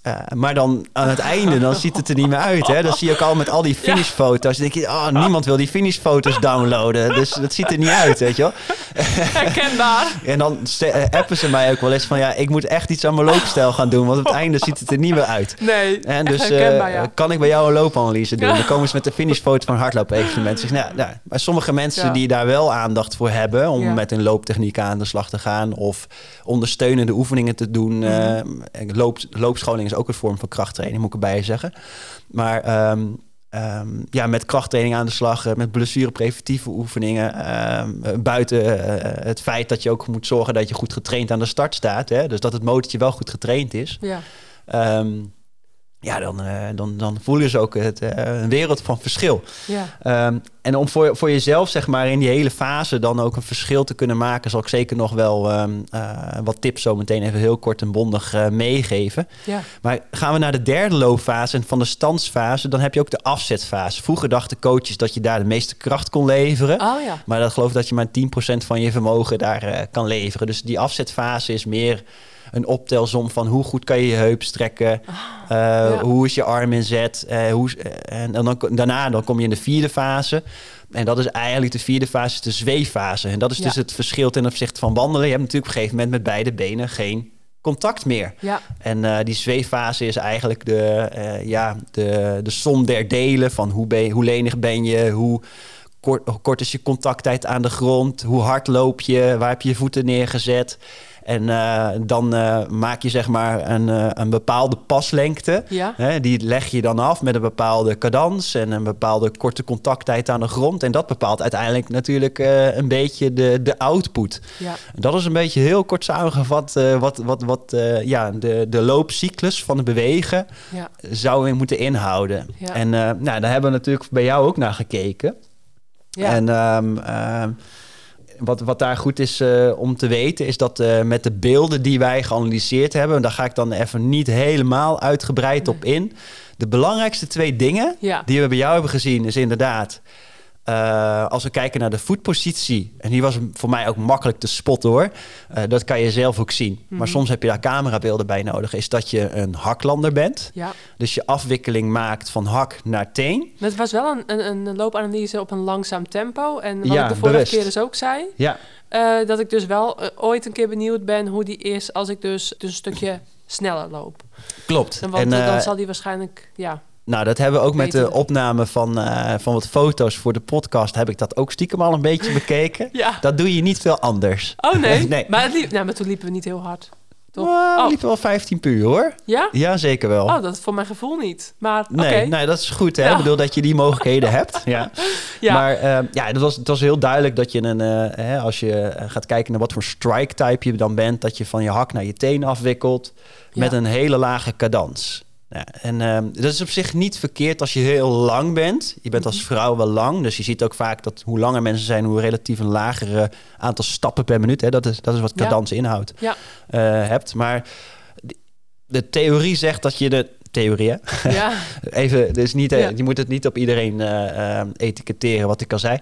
Eh, maar dan aan het einde, dan ziet het er niet meer uit. Hè? Dan zie je ook al met al die finishfoto's. Dan denk je, oh, niemand wil die finishfoto's downloaden. Dus dat ziet er niet uit, weet je wel. herkenbaar. En dan eh, appen ze mij ook wel eens van... ja, ik moet echt iets aan mijn loopstijl gaan doen... want op het einde ziet het er niet meer uit. Nee, En dus herkenbaar, eh, ja. kan ik bij jou een loopanalyse doen? Dan komen ze met de finishfoto van een hardloop-evenement. Zeg, nou, nou, maar sommige mensen Ja. die daar wel aandacht voor hebben... om Ja. met hun looptechniek aan de slag te gaan... of ondersteunende oefeningen te doen. Mhm. eh, loop, loopscholing is ook een vorm van krachttraining, moet ik erbij zeggen. Maar... ehm, ehm, ja, met krachttraining aan de slag, eh, met blessurepreventieve oefeningen. ehm, eh, buiten eh, het feit dat je ook moet zorgen dat je goed getraind aan de start staat. Hè? Dus dat het motortje wel goed getraind is. Ja, ja, dan, eh, dan, dan voelen ze ook het, eh, een wereld van verschil. ja. Ehm, en om voor, voor jezelf, zeg maar, in die hele fase dan ook een verschil te kunnen maken, zal ik zeker nog wel ehm, eh, wat tips zo meteen even heel kort en bondig meegeven. ja. Maar gaan we naar de derde loopfase en van de standsfase, dan heb je ook de afzetfase. Vroeger dachten coaches dat je daar de meeste kracht kon leveren. Oh ja. Maar dat geloof ik dat je maar 10% van je vermogen daar kan leveren. Dus die afzetfase is meer een optelsom van hoe goed kan je je heup strekken, eh, hoe is je arm inzet. eh hoe, eh, en dan, daarna dan kom je in de vierde fase. En dat is eigenlijk de vierde fase, de zweeffase. En dat is Ja. dus het verschil ten opzichte van wandelen. Je hebt natuurlijk op een gegeven moment met beide benen geen contact meer. Ja, En die zweeffase is eigenlijk de, ja, de, de som der delen van hoe, ben je, hoe lenig ben je, hoe kort, hoe kort is je contacttijd aan de grond, hoe hard loop je, waar heb je je voeten neergezet. En eh, dan eh, maak je zeg maar een, eh, een bepaalde paslengte. ja. Hè, die leg je dan af met een bepaalde cadans en een bepaalde korte contacttijd aan de grond. En dat bepaalt uiteindelijk natuurlijk een beetje de, de output. ja. Dat is een beetje heel kort samengevat wat, wat, wat ja, de, de loopcyclus van het bewegen ja. zou moeten inhouden. Ja. En nou, daar hebben we natuurlijk bij jou ook naar gekeken. ja. En ehm, ehm, wat, wat daar goed is eh, om te weten, is dat eh, met de beelden die wij geanalyseerd hebben, en daar ga ik dan even niet helemaal uitgebreid op in. De belangrijkste twee dingen Ja. die we bij jou hebben gezien, is inderdaad. Eh, als we kijken naar de voetpositie, en die was voor mij ook makkelijk te spotten hoor. Eh, dat kan je zelf ook zien. Mhm. Maar soms heb je daar camerabeelden bij nodig. Is dat je een haklander bent. ja. Dus je afwikkeling maakt van hak naar teen. Het was wel een, een, een loopanalyse op een langzaam tempo. En wat Ja, ik de vorige bewust. keer dus ook zei, Ja, eh, dat ik dus wel ooit een keer benieuwd ben hoe die is als ik dus, dus een stukje sneller loop. klopt. En want En, dan zal die waarschijnlijk, ja, Nou, dat hebben we ook met de opname van, eh, van wat foto's voor de podcast. Heb ik dat ook stiekem al een beetje bekeken. ja. Dat doe je niet veel anders. Oh nee, Nee. Maar, het liep, nou, maar toen liepen we niet heel hard. Toch? Nou, we Oh. liepen wel 15 per uur hoor. Ja? Ja, zeker wel. Oh, dat is voor mijn gevoel niet. Maar. Nee, nee, dat is goed. Hè? Ja. Ik bedoel dat je die mogelijkheden hebt. Ja. ja. Maar eh, ja, het was, het was heel duidelijk dat je een, eh, hè, als je gaat kijken naar wat voor strike type je dan bent, dat je van je hak naar je teen afwikkelt met Ja. een hele lage cadans. Ja, en ehm, dat is op zich niet verkeerd als je heel lang bent. Je bent als vrouw wel lang, dus je ziet ook vaak dat hoe langer mensen zijn, hoe relatief een lagere aantal stappen per minuut. Hè, dat, is, dat is wat Ja. cadans inhoudt. Ja. eh, hebt. Maar de, theorie zegt dat je de theorie, hè? Ja, even, dus niet, eh, Ja. je moet het niet op iedereen eh, etiketteren wat ik al zei.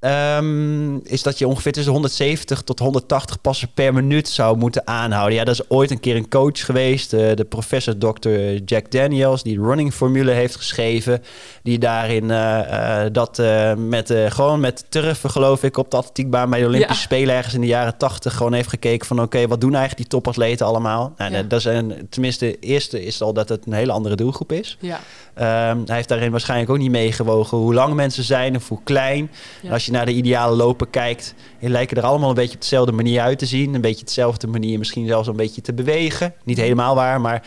Ehm, is dat je ongeveer tussen 170 tot 180 passen per minuut zou moeten aanhouden. Ja, dat is ooit een keer een coach geweest, eh, de professor Dr. Jack Daniels, die de running formule heeft geschreven, die daarin eh, eh, dat met gewoon met turfen geloof ik op de atletiekbaan bij de Olympische Ja. Spelen ergens in de jaren 80 gewoon heeft gekeken van oké, wat doen eigenlijk die topatleten allemaal? Nou, Ja. dat is een, tenminste, de eerste is al dat het een hele andere doelgroep is. ja, Ehm, hij heeft daarin waarschijnlijk ook niet meegewogen hoe lang mensen zijn of hoe klein. Ja. Als je naar de ideale lopen kijkt, die lijken er allemaal een beetje op dezelfde manier uit te zien. Een beetje dezelfde manier, misschien zelfs een beetje te bewegen. Niet helemaal waar, maar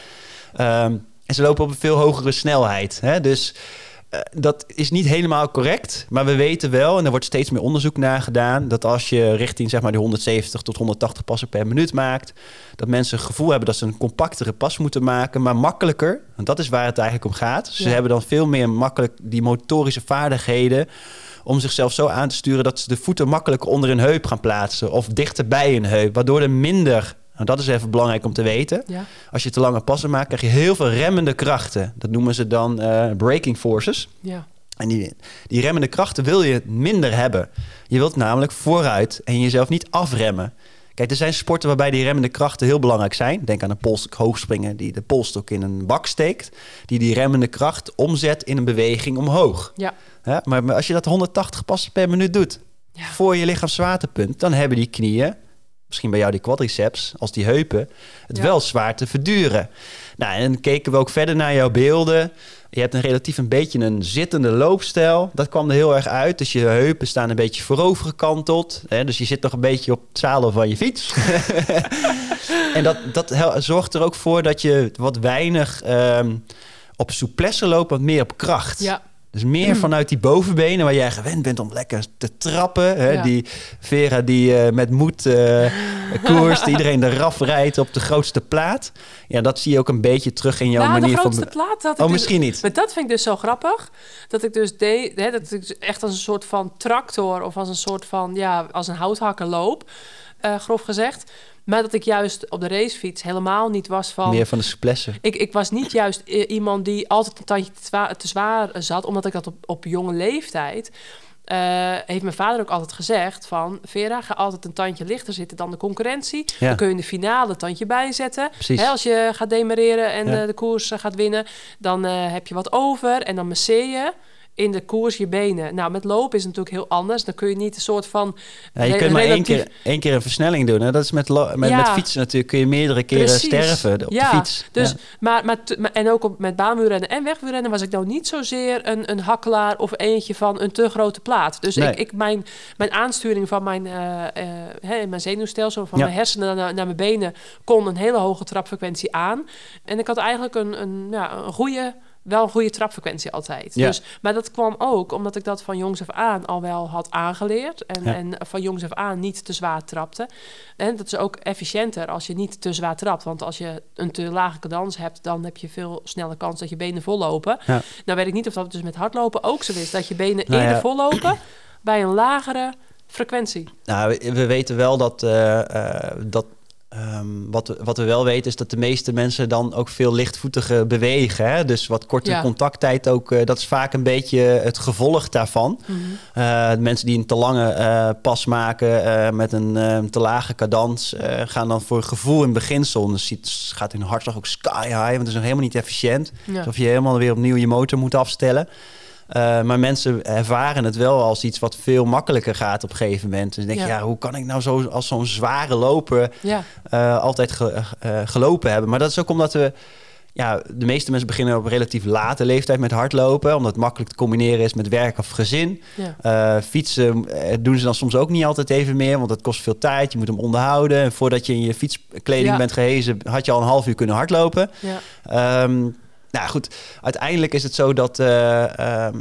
ehm, en ze lopen op een veel hogere snelheid. Hè? Dus eh, dat is niet helemaal correct, maar we weten wel, en er wordt steeds meer onderzoek naar gedaan, dat als je richting zeg maar die 170 tot 180 passen per minuut maakt, dat mensen het gevoel hebben dat ze een compactere pas moeten maken, maar makkelijker. Want dat is waar het eigenlijk om gaat. Ze Ja. hebben dan veel meer makkelijk die motorische vaardigheden om zichzelf zo aan te sturen dat ze de voeten makkelijker onder hun heup gaan plaatsen of dichter bij hun heup, waardoor er minder, nou dat is even belangrijk om te weten, ja, als je te lange passen maakt, krijg je heel veel remmende krachten. Dat noemen ze dan eh, braking forces. ja, En die, die remmende krachten wil je minder hebben. Je wilt namelijk vooruit en jezelf niet afremmen. Kijk, er zijn sporten waarbij die remmende krachten heel belangrijk zijn. Denk aan een polstok hoogspringen die de polstok in een bak steekt. Die die remmende kracht omzet in een beweging omhoog. ja, Hè? Maar maar als je dat 180 passen per minuut doet Ja. voor je lichaamszwaartepunt, dan hebben die knieën, misschien bij jou die quadriceps, als die heupen, het Ja. wel zwaar te verduren. Nou, en dan keken we ook verder naar jouw beelden. Je hebt een relatief een beetje een zittende loopstijl. Dat kwam er heel erg uit. Dus je heupen staan een beetje voorover gekanteld. Hè? Dus je zit nog een beetje op het zadel van je fiets. en dat, dat zorgt er ook voor dat je wat weinig ehm, op souplesse loopt, wat meer op kracht. ja, Dus meer vanuit die bovenbenen waar jij gewend bent om lekker te trappen. Hè? Ja. Die Vera die eh, met moed eh koerst, iedereen eraf rijdt op de grootste plaat. Ja, dat zie je ook een beetje terug in jouw nou, manier de grootste van... plaat ik Oh, dus- misschien niet. Maar dat vind ik dus zo grappig. Dat ik dus deed, hè, dat ik dus echt als een soort van tractor of als een soort van, ja, als een houthakker loop, eh, grof gezegd. Maar dat ik juist op de racefiets helemaal niet was van. Meer van de souplesse. Ik, ik was niet juist iemand die altijd een tandje te zwaar, te zwaar zat, omdat ik dat op, op jonge leeftijd. eh, heeft mijn vader ook altijd gezegd van... Vera, ga altijd een tandje lichter zitten dan de concurrentie. Ja. Dan kun je in de finale een tandje bijzetten. Hè, als je gaat demereren en Ja. eh, de koers eh, gaat winnen... dan heb je wat over en dan masseer je in de koers je benen. Nou, met lopen is het natuurlijk heel anders. Dan kun je niet een soort van... Ja, je kunt maar één keer, één keer een versnelling doen. Hè? Dat is met, met, Ja. met fietsen natuurlijk. Kun je meerdere keren Precies. sterven op ja, de fiets. Dus, Ja. maar, maar, en ook op, met baanwielrennen en wegwielrennen was ik nou niet zozeer een, een hakkelaar of eentje van een te grote plaat. Dus Nee. ik, ik, mijn, mijn aansturing van mijn, eh, eh, hè, mijn zenuwstelsel, van mijn hersenen naar, naar mijn benen, kon een hele hoge trapfrequentie aan. En ik had eigenlijk een, een, ja, een goede wel een goede trapfrequentie altijd. Ja. Dus, maar dat kwam ook omdat ik dat van jongs af aan al wel had aangeleerd. En, Ja. en van jongs af aan niet te zwaar trapte. En dat is ook efficiënter als je niet te zwaar trapt. Want als je een te lage cadans hebt, dan heb je veel sneller kans dat je benen vollopen. Ja. Nou weet ik niet of dat dus met hardlopen ook zo is. Dat je benen Nou eerder vollopen bij een lagere frequentie. Nou, we, we weten wel dat, eh, eh, dat ehm, wat, we, wat we wel weten is dat de meeste mensen dan ook veel lichtvoetiger bewegen. Hè? Dus wat korte Ja. contacttijd ook, eh, dat is vaak een beetje het gevolg daarvan. Eh, de mensen die een te lange eh, pas maken eh, met een eh, te lage cadans, eh, gaan dan voor gevoel in beginsel. Dus gaat hun hartslag ook sky high, want het is nog helemaal niet efficiënt. Ja. Alsof je helemaal weer opnieuw je motor moet afstellen. Eh, maar mensen ervaren het wel als iets wat veel makkelijker gaat op een gegeven moment. Dus dan denk je, Ja. ja, hoe kan ik nou zo als zo'n zware loper Ja, eh, altijd ge- eh, gelopen hebben? Maar dat is ook omdat we, ja, de meeste mensen beginnen op relatief late leeftijd met hardlopen, omdat het makkelijk te combineren is met werk of gezin. ja. Fietsen doen ze dan soms ook niet altijd even meer, want het kost veel tijd. Je moet hem onderhouden. En voordat je in je fietskleding bent gehezen, had je al een half uur kunnen hardlopen. ja. Ehm, nou goed, uiteindelijk is het zo dat eh, ehm,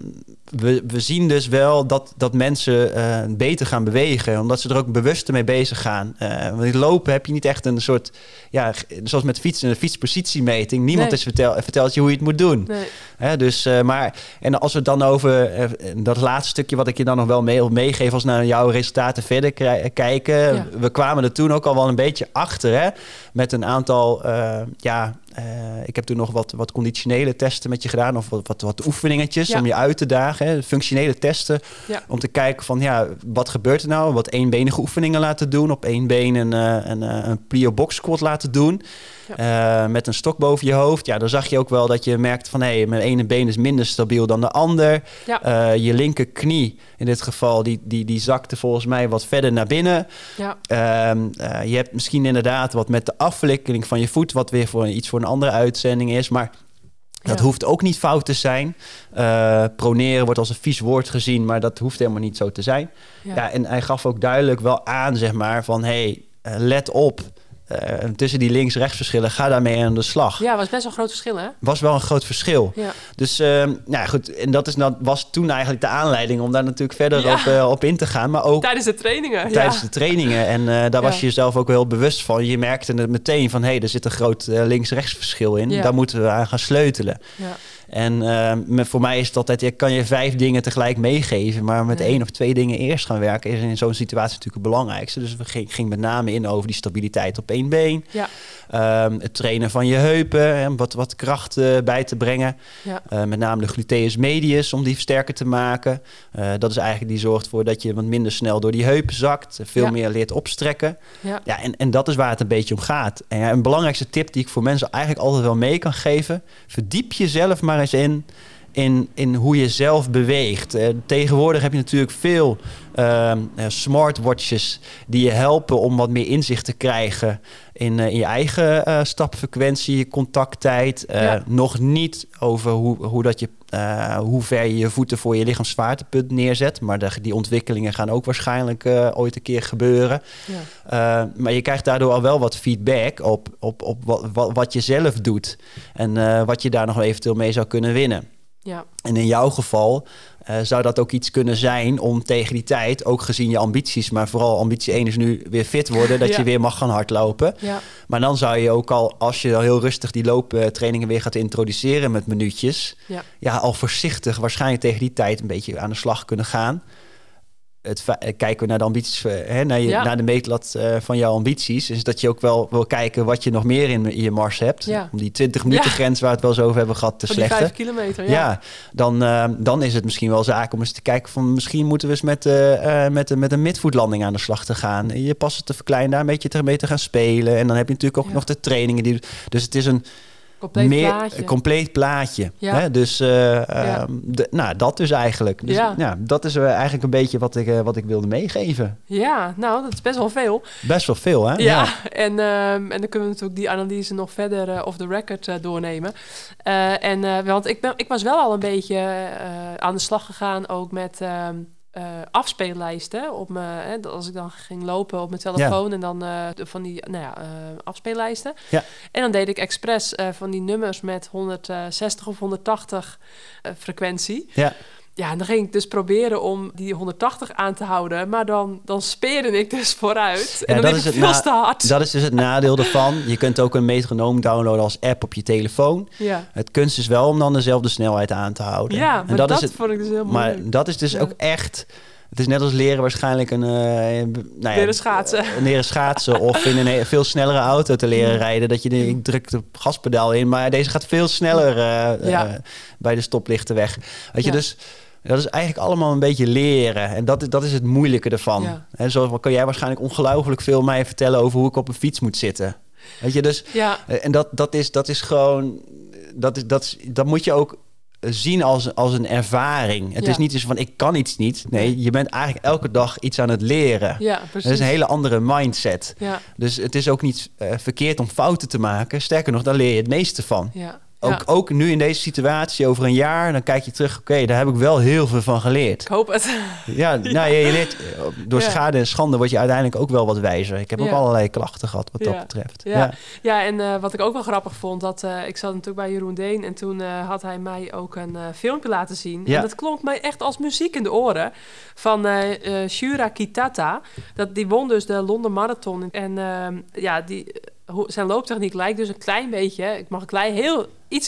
we, we zien dus wel dat, dat mensen eh, beter gaan bewegen. Omdat ze er ook bewuster mee bezig gaan. Eh want in lopen heb je niet echt een soort... Ja, zoals met fietsen, een fietspositiemeting. Niemand Nee. is vertel, vertelt je hoe je het moet doen. Nee. Hè, dus, eh, maar, en als we het dan over dat laatste stukje wat ik je dan nog wel mee wil meegeven, als we naar jouw resultaten verder kijken. Ja. We kwamen er toen ook al wel een beetje achter, hè, met een aantal, ja, ik heb toen nog wat, wat conditionele testen met je gedaan, of wat, wat, wat oefeningetjes Ja. om je uit te dagen, hè, functionele testen, Ja. om te kijken van, ja, wat gebeurt er nou? Wat eenbenige oefeningen laten doen, op één been een, eh, een, eh, een plio box squat laten doen. Eh, met een stok boven je hoofd. Ja, dan zag je ook wel dat je merkt van... hé, mijn ene been is minder stabiel dan de ander. Ja. Eh, je linkerknie in dit geval, die, die, die zakte volgens mij wat verder naar binnen. Ja. Ehm, eh, je hebt misschien inderdaad wat met de aflikkeling van je voet... wat weer voor iets voor een andere uitzending is. Maar dat Ja. hoeft ook niet fout te zijn. Eh, proneren wordt als een vies woord gezien... maar dat hoeft helemaal niet zo te zijn. Ja. Ja, en hij gaf ook duidelijk wel aan, zeg maar, van... hey, eh, let op... eh, tussen die links-rechts verschillen, ga daarmee aan de slag Ja, was best wel een groot verschil, hè? was wel een groot verschil. Ja. Dus ehm, nou ja, goed, en dat is, dat was toen eigenlijk de aanleiding om daar natuurlijk verder Ja. op, eh, op in te gaan. Maar ook Tijdens de trainingen. tijdens de trainingen. En eh, daar was je jezelf ook wel heel bewust van. Je merkte het meteen van, hé, hey, er zit een groot links-rechts verschil in. Daar moeten we aan gaan sleutelen. Ja. En ehm, met- voor mij is het altijd, je kan je vijf dingen tegelijk meegeven, maar met één of twee dingen eerst gaan werken is in zo'n situatie natuurlijk het belangrijkste. Dus we gingen ging met name in over die stabiliteit op één been. Ja. Ehm, het trainen van je heupen, en wat, wat kracht eh, bij te brengen. Ja. Eh, met name de gluteus medius om die sterker te maken. Eh, dat is eigenlijk die zorgt voor dat je wat minder snel door die heupen zakt. Veel meer leert opstrekken. Ja. Ja, en, en dat is waar het een beetje om gaat. En een belangrijkste tip die ik voor mensen eigenlijk altijd wel mee kan geven. Verdiep jezelf maar in, in, in hoe je zelf beweegt. Tegenwoordig heb je natuurlijk veel eh, smartwatches die je helpen om wat meer inzicht te krijgen in, eh, in je eigen eh, stapfrequentie, je contacttijd. Ja. Nog niet over hoe, hoe, dat je, hoe ver je je voeten voor je lichaamsvaartepunt neerzet. Maar de, die ontwikkelingen gaan ook waarschijnlijk ooit een keer gebeuren. Ja. Uh, maar je krijgt daardoor al wel wat feedback op, op, op wat, wat, wat je zelf doet. En uh, wat je daar nog eventueel mee zou kunnen winnen. Ja. En in jouw geval uh, zou dat ook iets kunnen zijn om tegen die tijd, ook gezien je ambities, maar vooral ambitie 1 is nu weer fit worden, dat Ja. je weer mag gaan hardlopen. Ja. Maar dan zou je ook al, als je al heel rustig die looptrainingen weer gaat introduceren met minuutjes, Ja. ja, al voorzichtig waarschijnlijk tegen die tijd een beetje aan de slag kunnen gaan. Het eh, kijken we naar de ambities, eh, hè, naar, je, Ja. naar de meetlat eh, van jouw ambities, is dat je ook wel wil kijken wat je nog meer in, in je mars hebt. Ja. Om die 20 minuten Ja. grens waar we het wel eens over hebben gehad te die slechten. vijf kilometer. Ja, dan, dan is het misschien wel zaak om eens te kijken van misschien moeten we eens met, eh, met, een- met een midvoetlanding aan de slag te gaan. Je passen te verkleinen, daar een beetje ermee te gaan spelen. En dan heb je natuurlijk ook nog de trainingen. Die, dus het is een Compleet meer plaatje. een compleet plaatje. Ja. Hè? Dus eh, ehm, de- nou, dat dus eigenlijk. Dus, Ja. ja. dat is eh, eigenlijk een beetje wat ik, eh, wat ik wilde meegeven. ja, nou, dat is best wel veel. Best wel veel, hè? Ja, En, ehm, en dan kunnen we natuurlijk die analyse nog verder off the record doornemen. En, want ik, ben, ik was wel al een beetje aan de slag gegaan ook met eh, afspeellijsten. Op mijn, hè, als ik dan ging lopen op mijn telefoon en dan eh, van die nou ja, eh, afspeellijsten. Ja. En dan deed ik expres van die nummers met 160 of 180 eh, frequentie. Ja. Ja, en dan ging ik dus proberen om die 180 aan te houden. Maar dan, dan speerde ik dus vooruit. En Ja, dan dat is het veel te hard. Dat is dus het nadeel ervan. Je kunt ook een metronoom downloaden als app op je telefoon. Ja, Het kunst is wel om dan dezelfde snelheid aan te houden. ja En maar dat, is het, vond ik dus heel Maar moeilijk. dat is dus Ja. ook echt. Het is net als leren waarschijnlijk een. eh, nou ja, Leren schaatsen. eh, leren schaatsen of in een veel snellere auto te leren rijden. Dat je denkt, ik druk de gaspedaal in, maar deze gaat veel sneller eh, bij de stoplichten weg. Weet je, dus dat is eigenlijk allemaal een beetje leren. En dat, is- dat is het moeilijke ervan. Ja. En zo kan jij waarschijnlijk ongelooflijk veel mij vertellen over hoe ik op een fiets moet zitten. Weet je, dus Ja, eh, En dat, dat, is, dat is gewoon, dat, is, dat, is, dat moet je ook zien als, als een ervaring. Het Ja. is niet eens van ik kan iets niet. Nee, je bent eigenlijk elke dag iets aan het leren. ja, Dat precies. is een hele andere mindset. Ja, Dus het is ook niet eh, verkeerd om fouten te maken. Sterker nog, daar leer je het meeste van. ja, ook, Ja. ook nu in deze situatie, over een jaar, dan kijk je terug. Oké, daar heb ik wel heel veel van geleerd. Ik hoop het. Ja, nou, je, je leert, door Ja. schade en schande word je uiteindelijk ook wel wat wijzer. Ik heb ook Ja. allerlei klachten gehad wat dat Ja. betreft. Ja. Ja, en eh, wat ik ook wel grappig vond, dat eh, ik zat natuurlijk bij Jeroen Deen en toen eh, had hij mij ook een eh, filmpje laten zien. Ja. En dat klonk mij echt als muziek in de oren van eh eh, Shura Kitata. Dat, die won dus de Londen Marathon. En ehm, ja, die, zijn looptechniek lijkt dus een klein beetje, ik mag een klein, heel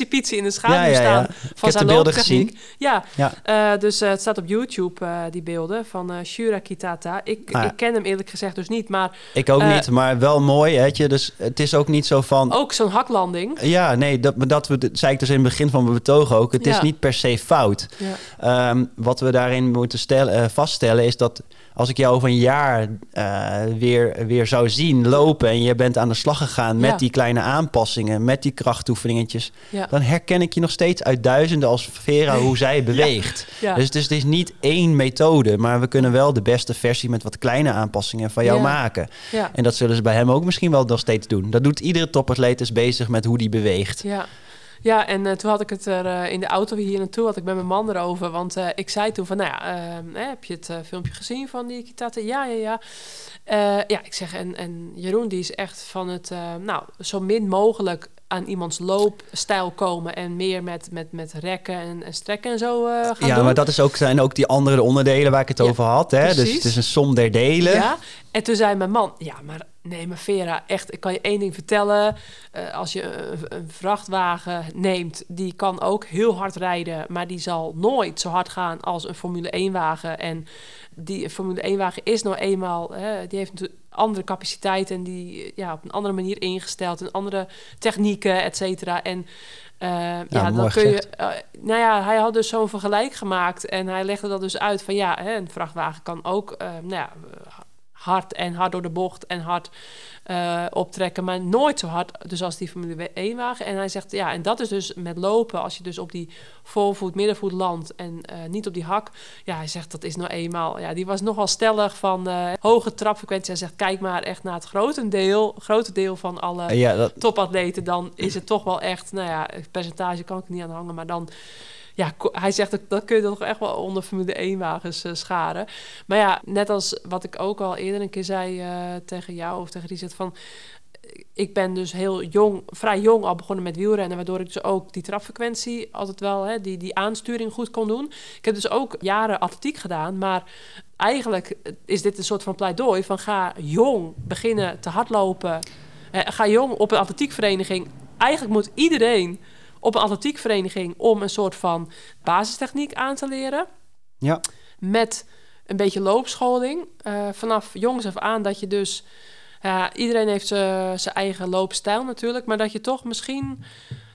pietsie in de schaduw Ja, ja, ja. staan van zijn looptechniek. Ja, Ja. eh, dus eh, het staat op YouTube, eh, die beelden van Shura Kitata. Ik, Ah, ik ken hem eerlijk gezegd dus niet, maar Ik ook niet, maar wel mooi. Weet je? Dus het is ook niet zo van... ook zo'n haklanding. Ja, nee, dat, dat we, dat zei ik dus in het begin van mijn betoog ook. Het is niet per se fout. Ja. Ehm, wat we daarin moeten stellen, vaststellen is dat als ik jou over een jaar eh, weer, weer zou zien lopen en je bent aan de slag gegaan met Ja. die kleine aanpassingen, met die krachtoefeningetjes, Ja. dan herken ik je nog steeds uit duizenden als Vera hoe zij beweegt. Ja. Dus het is, het is niet één methode, maar we kunnen wel de beste versie met wat kleine aanpassingen van jou maken. En dat zullen ze bij hem ook misschien wel nog steeds doen. Dat doet iedere topatleet is bezig met hoe die beweegt. Ja. Ja, en eh, toen had ik het er eh, in de auto hier naartoe, had ik met mijn man erover. Want eh, ik zei toen van, nou ja, ehm, heb je het filmpje gezien van die Kitata? Ja, ja, ja. Ja, ik zeg, en, en Jeroen die is echt van het, nou, zo min mogelijk aan iemands loopstijl komen en meer met, met, met rekken en, en strekken en zo eh, gaan Ja, doen. maar dat is ook, zijn ook die andere onderdelen waar ik het Ja, over had. Hè? Dus het is een som der delen. Ja, en toen zei mijn man, ja, maar nee, maar Vera, echt, ik kan je één ding vertellen. Eh, als je een, een vrachtwagen neemt, die kan ook heel hard rijden, maar die zal nooit zo hard gaan als een Formule 1-wagen. En die Formule 1-wagen is nou eenmaal, hè, die heeft natuurlijk andere capaciteiten en die ja, op een andere manier ingesteld en andere technieken, et cetera. En eh, ja, dan kun je. eh, nou ja, hij had dus zo'n vergelijk gemaakt en hij legde dat dus uit van ja, hè, een vrachtwagen kan ook, nou ja, hard en hard door de bocht en hard eh, optrekken, maar nooit zo hard dus als die Formule 1-wagen. En hij zegt, ja, en dat is dus met lopen, als je dus op die voorvoet, middenvoet landt en eh, niet op die hak. Ja, hij zegt, dat is nou eenmaal, ja, die was nogal stellig van eh, hoge trapfrequentie. Hij zegt, kijk maar echt naar het grote deel, grote deel van alle Ja, dat, topatleten, dan is het toch wel echt, nou ja, het percentage kan ik niet aan hangen, maar dan, ja, hij zegt dat, dat kun je toch echt wel onder Formule 1-wagens eh, scharen. Maar ja, net als wat ik ook al eerder een keer zei eh, tegen jou of tegen Richard, van ik ben dus heel jong, vrij jong al begonnen met wielrennen, waardoor ik dus ook die trapfrequentie altijd wel, hè, die, die aansturing goed kon doen. Ik heb dus ook jaren atletiek gedaan, maar eigenlijk is dit een soort van pleidooi van ga jong beginnen te hardlopen. Eh, ga jong op een atletiekvereniging. Eigenlijk moet iedereen op een atletiekvereniging om een soort van basistechniek aan te leren. ja. Met een beetje loopscholing. Eh, vanaf jongs af aan dat je dus... Ja, iedereen heeft z'n zijn eigen loopstijl natuurlijk. Maar dat je toch misschien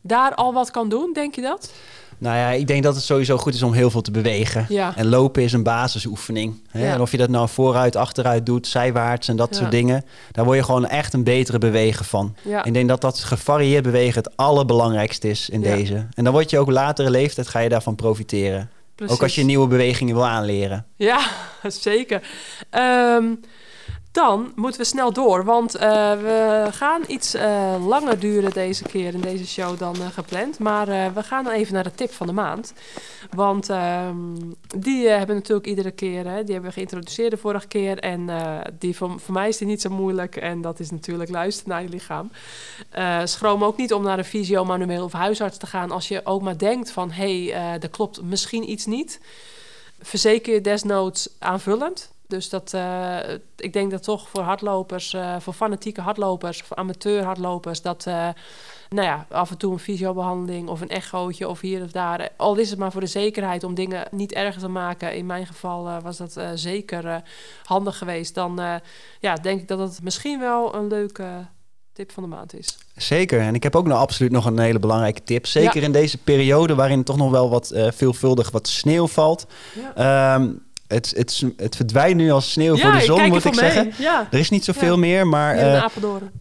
daar al wat kan doen, denk je dat? Nou ja, ik denk dat het sowieso goed is om heel veel te bewegen. Ja. En lopen is een basisoefening. Hè? Ja. En of je dat nou vooruit, achteruit doet, zijwaarts en dat Ja. soort dingen. Daar word je gewoon echt een betere bewegen van. Ja. Ik denk dat dat gevarieerd bewegen het allerbelangrijkste is in deze. En dan word je ook latere leeftijd, ga je daarvan profiteren. Precies. Ook als je nieuwe bewegingen wil aanleren. Ja, zeker. Ehm, dan moeten we snel door, want eh, we gaan iets eh, langer duren deze keer in deze show dan eh, gepland. Maar we gaan dan even naar de tip van de maand. Want ehm, die hebben natuurlijk iedere keer, hè, die hebben we geïntroduceerd de vorige keer. En die voor, mij is die niet zo moeilijk. En dat is natuurlijk luisteren naar je lichaam. Schroom ook niet om naar een fysio, manueel of huisarts te gaan als je ook maar denkt van hé, hey, er klopt misschien iets niet verzeker je desnoods aanvullend. Dus dat, eh, ik denk dat toch voor hardlopers, eh, voor fanatieke hardlopers, voor amateur hardlopers, dat eh, nou ja, af en toe een fysiobehandeling of een echootje of hier of daar. Al is het maar voor de zekerheid om dingen niet erger te maken. In mijn geval was dat zeker handig geweest. Dan ja, denk ik dat het misschien wel een leuke tip van de maand is. Zeker. En ik heb ook nog absoluut nog een hele belangrijke tip. Zeker Ja. in deze periode waarin toch nog wel wat veelvuldig wat sneeuw valt. Ja, Ehm, het, het, het verdwijnt nu als sneeuw voor de zon, moet ik zeggen. Ja, Er is niet zoveel Ja. meer, maar... eh.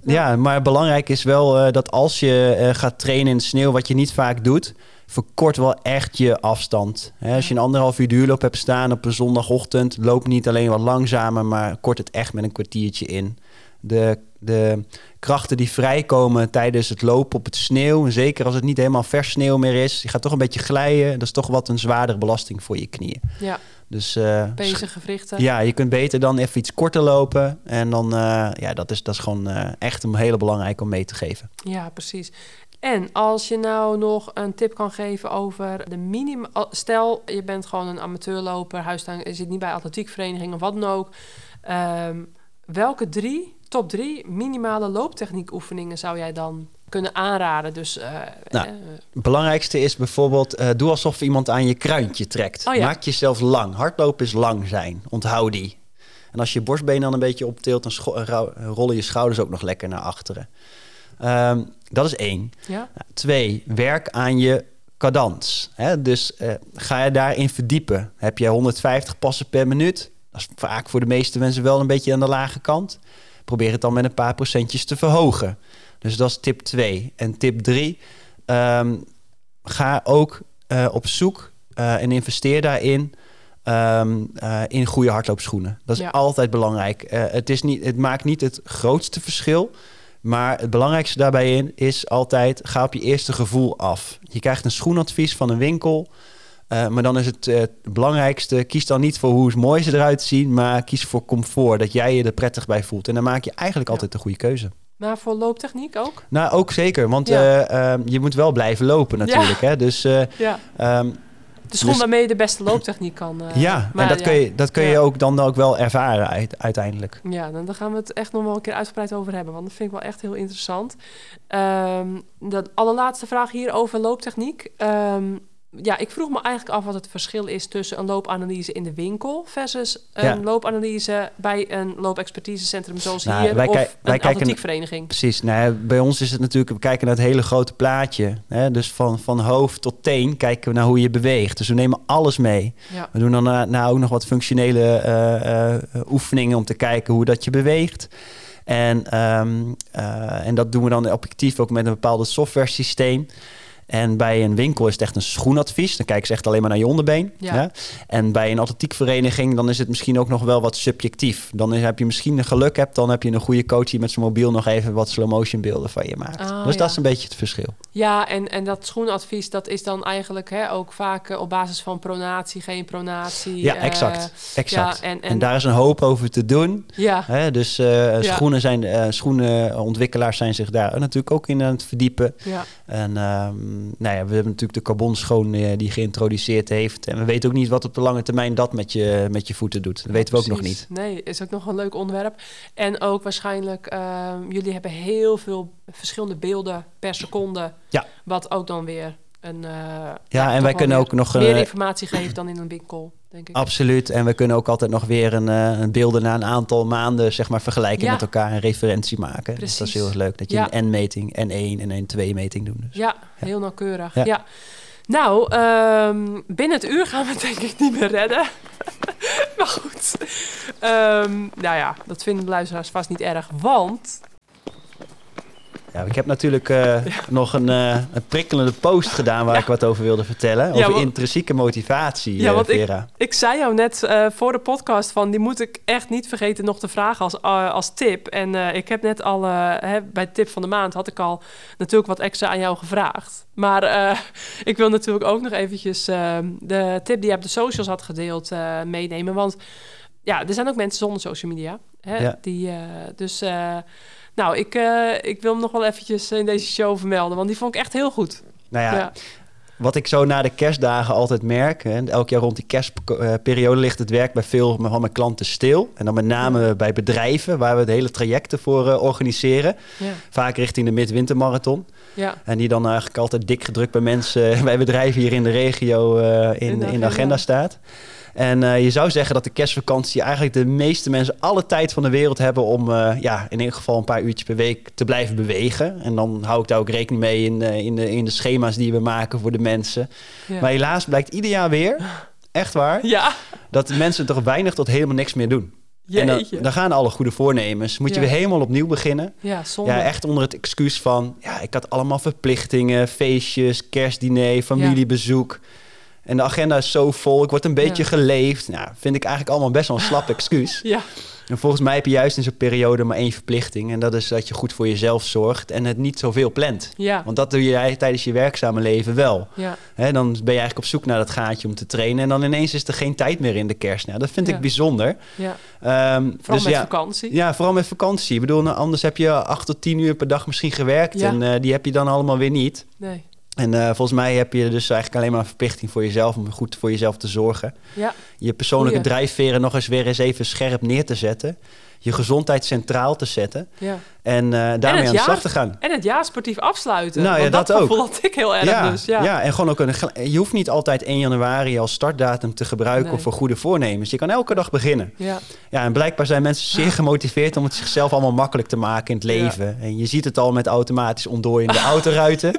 Ja, maar belangrijk is wel eh, dat als je eh, gaat trainen in de sneeuw, wat je niet vaak doet, verkort wel echt je afstand. Hè, als je een anderhalf uur duurloop hebt staan op een zondagochtend, loop niet alleen wat langzamer, maar kort het echt met een kwartiertje in. de, de krachten die vrijkomen tijdens het lopen op het sneeuw. Zeker als het niet helemaal vers sneeuw meer is. Je gaat toch een beetje glijden. Dat is toch wat een zwaardere belasting voor je knieën. Ja, Dus eh, bezig gewrichten. ja, je kunt beter dan even iets korter lopen. En dan, eh, ja, dat is, dat is gewoon eh, echt een hele belangrijk om mee te geven. Ja, precies. En als je nou nog een tip kan geven over de minimum... Stel, je bent gewoon een amateurloper, huistuin, je zit niet bij atletiekvereniging of wat dan ook. Ehm, welke drie, top drie, minimale looptechniekoefeningen zou jij dan kunnen aanraden? Dus, eh, Nou, eh, Het belangrijkste is bijvoorbeeld, eh, doe alsof iemand aan je kruintje trekt. Oh ja. Maak jezelf lang. Hardlopen is lang zijn. Onthoud die. En als je borstbeen dan een beetje optilt, dan rollen je schouders ook nog lekker naar achteren. Ehm, dat is één. ja? Nou, Twee, werk aan je cadans. Hè? Dus ga je daarin verdiepen. Heb je 150 passen per minuut? Dat is vaak voor de meeste mensen wel een beetje aan de lage kant. Probeer het dan met een paar procentjes te verhogen. Dus dat is tip 2. En tip 3, ga ook eh, op zoek eh, en investeer daarin ehm, eh, in goede hardloopschoenen. Dat is Ja. altijd belangrijk. Het, is niet, het maakt niet het grootste verschil. Maar het belangrijkste daarbij in is altijd: ga op je eerste gevoel af. Je krijgt een schoenadvies van een winkel. maar dan is het het belangrijkste: kies dan niet voor hoe mooi ze eruit zien, maar kies voor comfort. Dat jij je er prettig bij voelt. En dan maak je eigenlijk Ja. altijd de goede keuze. Maar voor looptechniek ook? Nou, ook zeker, want Ja. eh, ehm, je moet wel blijven lopen natuurlijk. Hè? Dus eh, Ja. ehm, De schoen Dus- waarmee je de beste looptechniek kan... eh, ja, maar en dat kun je, dat kun je ook dan ook wel ervaren uit- uiteindelijk. Ja, dan, dan gaan we het echt nog wel een keer uitgebreid over hebben. Want dat vind ik wel echt heel interessant. Ehm, de allerlaatste vraag hier over looptechniek. Ja, ik vroeg me eigenlijk af wat het verschil is tussen een loopanalyse in de winkel versus een Ja. loopanalyse bij een loopexpertisecentrum zoals Nou, hier wij of een kijken- atletiekvereniging. Precies. Nou, bij ons is het natuurlijk, we kijken naar het hele grote plaatje. Hè? Dus van, van hoofd tot teen kijken we naar hoe je beweegt. Dus we nemen alles mee. Ja. We doen dan nou ook nog wat functionele eh, eh, oefeningen om te kijken hoe dat je beweegt. En, ehm, eh, en dat doen we dan objectief ook met een bepaald software systeem. En bij een winkel is het echt een schoenadvies. Dan kijken ze echt alleen maar naar je onderbeen. Ja. Ja. En bij een atletiekvereniging, dan is het misschien ook nog wel wat subjectief. Dan is- heb je misschien een geluk hebt, dan heb je een goede coach die met zijn mobiel nog even wat slow motion beelden van je maakt. Ah, dus ja. dat is een beetje het verschil. Ja, en, en dat schoenadvies, dat is dan eigenlijk hè, ook vaak eh, op basis van pronatie, geen pronatie. Ja, eh, exact. exact. ja, en- en, en- daar is een hoop over te doen. Ja, Hè? Dus Ja. schoenen zijn, eh, schoenenontwikkelaars zijn zich daar natuurlijk ook in aan het verdiepen. ja. En ehm, nou ja, we hebben natuurlijk de carbonschoon eh, die geïntroduceerd heeft. En we weten ook niet wat op de lange termijn dat met je, met je voeten doet. Dat weten we ook nog niet. Nee, is ook nog een leuk onderwerp. En ook waarschijnlijk, ehm, jullie hebben heel veel verschillende beelden per seconde. Ja. Wat ook dan weer een. eh, Ja, en toch wij kunnen weer ook nog meer een, informatie geeft dan in een winkel, denk ik. Absoluut. En we kunnen ook altijd nog weer een, eh, een beelden na een aantal maanden zeg maar, vergelijken Ja. met elkaar en referentie maken. Dus dat is heel erg leuk. Dat je Ja. een N-meting, N1 en een 2-meting doet. Dus. Ja, heel nauwkeurig. Ja. Ja. Nou, ehm, binnen het uur gaan we het denk ik niet meer redden. maar goed. Ehm, nou ja, dat vinden de luisteraars vast niet erg, want... Ja, ik heb natuurlijk eh, nog een, eh, een prikkelende post gedaan waar Ja. ik wat over wilde vertellen. Over intrinsieke motivatie, Ja, eh, want ik- Vera. Ik zei jou net voor de podcast van... die moet ik echt niet vergeten nog te vragen als, als tip. En ik heb net al... hè, bij tip van de maand had ik al natuurlijk wat extra aan jou gevraagd. Maar ik wil natuurlijk ook nog eventjes... de tip die je op de socials had gedeeld meenemen. Want ja, er zijn ook mensen zonder social media. Hè, die, dus... nou, ik, eh, ik wil hem nog wel eventjes in deze show vermelden, want die vond ik echt heel goed. Nou ja, Ja. wat ik zo na de kerstdagen altijd merk... Hè, elk jaar rond die kerstperiode ligt het werk bij veel van mijn klanten stil. En dan met name bij bedrijven waar we de hele trajecten voor eh, organiseren. Ja, Vaak richting de midwintermarathon. ja, En die dan eigenlijk altijd dik gedrukt bij mensen, bij bedrijven hier in de regio eh, in, In in, de agenda staat. En eh, je zou zeggen dat de kerstvakantie eigenlijk de meeste mensen alle tijd van de wereld hebben om eh, ja, in ieder geval een paar uurtjes per week te blijven bewegen. En dan hou ik daar ook rekening mee in, eh, in, de, in de schema's die we maken voor de mensen. ja. Maar helaas blijkt ieder jaar weer, echt waar, ja. dat mensen toch weinig tot helemaal niks meer doen. En dan, Jeetje. dan gaan alle goede voornemens. Moet je weer helemaal opnieuw beginnen. Ja, zonde. Ja, echt onder het excuus van... ja, ik had allemaal verplichtingen, feestjes, kerstdiner, familiebezoek. En de agenda is zo vol, ik word een beetje Ja. geleefd. Nou, vind ik eigenlijk allemaal best wel een slap excuus. Ja, En volgens mij heb je juist in zo'n periode maar één verplichting. En dat is dat je goed voor jezelf zorgt en het niet zoveel plant. Ja, Want dat doe je tijdens je werkzame leven wel. ja, Hè, dan ben je eigenlijk op zoek naar dat gaatje om te trainen. En dan ineens is er geen tijd meer in de kerst. Nou, dat vind Ja. ik bijzonder. ja. Ehm, Vooral dus met ja, vakantie. ja, vooral met vakantie. Ik bedoel, nou, anders heb je acht tot tien uur per dag misschien gewerkt. En eh, die heb je dan allemaal weer niet. Nee. En eh, volgens mij heb je dus eigenlijk alleen maar een verplichting voor jezelf... om goed voor jezelf te zorgen. Ja, Je persoonlijke Goeie. drijfveren nog eens weer eens even scherp neer te zetten. Je gezondheid centraal te zetten. ja. En eh, daarmee aan de jaar- slag te gaan. En het jaar sportief afsluiten. Nou ja, dat, dat ook. had ik heel erg ja, dus. Ja. en gewoon ook een, je hoeft niet altijd 1 januari als startdatum te gebruiken Nee. voor goede voornemens. Je kan elke dag beginnen. Ja. Ja, en blijkbaar zijn mensen zeer gemotiveerd om het zichzelf allemaal makkelijk te maken in het Ja. leven. En je ziet het al met automatisch ontdooiende autoruiten.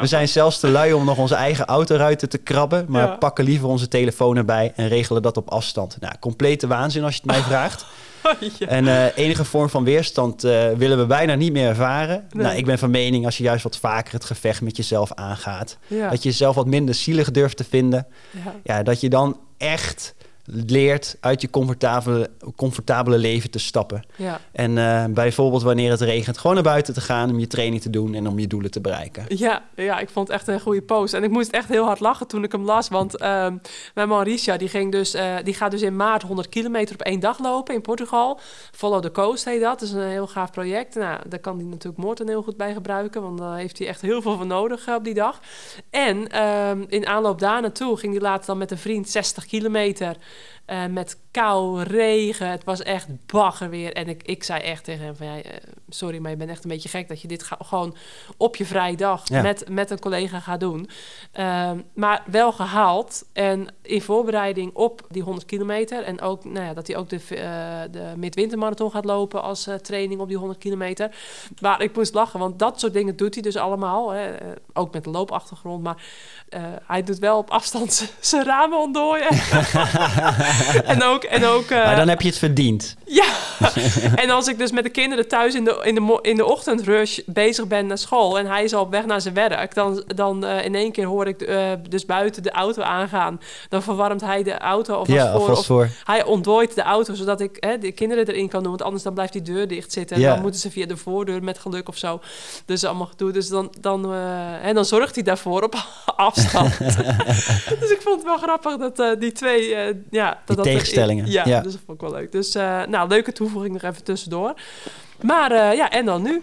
We zijn zelfs te lui om nog onze eigen autoruiten te krabben, maar Ja. pakken liever onze telefoon erbij en regelen dat op afstand. Nou, complete waanzin als je het mij vraagt. Ja. En eh, enige vorm van weerstand eh, willen we bijna niet meer ervaren. Nee. Nou, ik ben van mening als je juist wat vaker het gevecht met jezelf aangaat, Ja. dat je jezelf wat minder zielig durft te vinden, Ja. ja, dat je dan echt leert uit je comfortabele, comfortabele leven te stappen. Ja. En eh, bijvoorbeeld wanneer het regent, gewoon naar buiten te gaan om je training te doen en om je doelen te bereiken. Ja, ja, ik vond het echt een goede post. En ik moest echt heel hard lachen toen ik hem las. Want ehm mijn man Risha, die, ging dus, eh, die gaat dus in maart 100 kilometer op één dag lopen in Portugal. Follow the Coast heet dat. Dat is een heel gaaf project. Nou, daar kan hij natuurlijk Morten heel goed bij gebruiken. Want daar heeft hij echt heel veel van nodig eh, op die dag. En ehm, in aanloop daar naartoe ging hij later dan met een vriend 60 kilometer... eh, met kou, regen. Het was echt bagger weer. En ik, ik zei echt tegen hem van... Ja, eh, sorry, maar je bent echt een beetje gek... dat je dit ga- gewoon op je vrije dag Ja. met, met een collega gaat doen. Ehm, maar wel gehaald. En in voorbereiding op die 100 kilometer... en ook nou ja, dat hij ook de, eh de midwintermarathon gaat lopen... als training op die 100 kilometer. Maar ik moest lachen, want dat soort dingen doet hij dus allemaal. Hè. Ook met een loopachtergrond. Maar hij doet wel op afstand zijn ramen ontdooien. en ook... En ook eh, maar dan heb je het verdiend. ja, en als ik dus met de kinderen thuis in de, in de, in de ochtendrush bezig ben naar school en hij is al op weg naar zijn werk, dan, dan eh, in één keer hoor ik eh, dus buiten de auto aangaan. Dan verwarmt hij de auto alvast Ja, voor. of hij ontdooit de auto zodat ik hè, de kinderen erin kan doen, want anders dan blijft die deur dicht zitten. En Ja. dan moeten ze via de voordeur met geluk of zo. Dus allemaal gedoe. Dus dan, dan, eh, en dan zorgt hij daarvoor op afstand. dus ik vond het wel grappig dat eh, die twee... eh, ja, dat er- tegenstellingen, ja, ja. dus dat vond ik wel leuk. Dus eh, nou, leuke toevoeging nog even tussendoor. Maar eh, ja, en dan nu?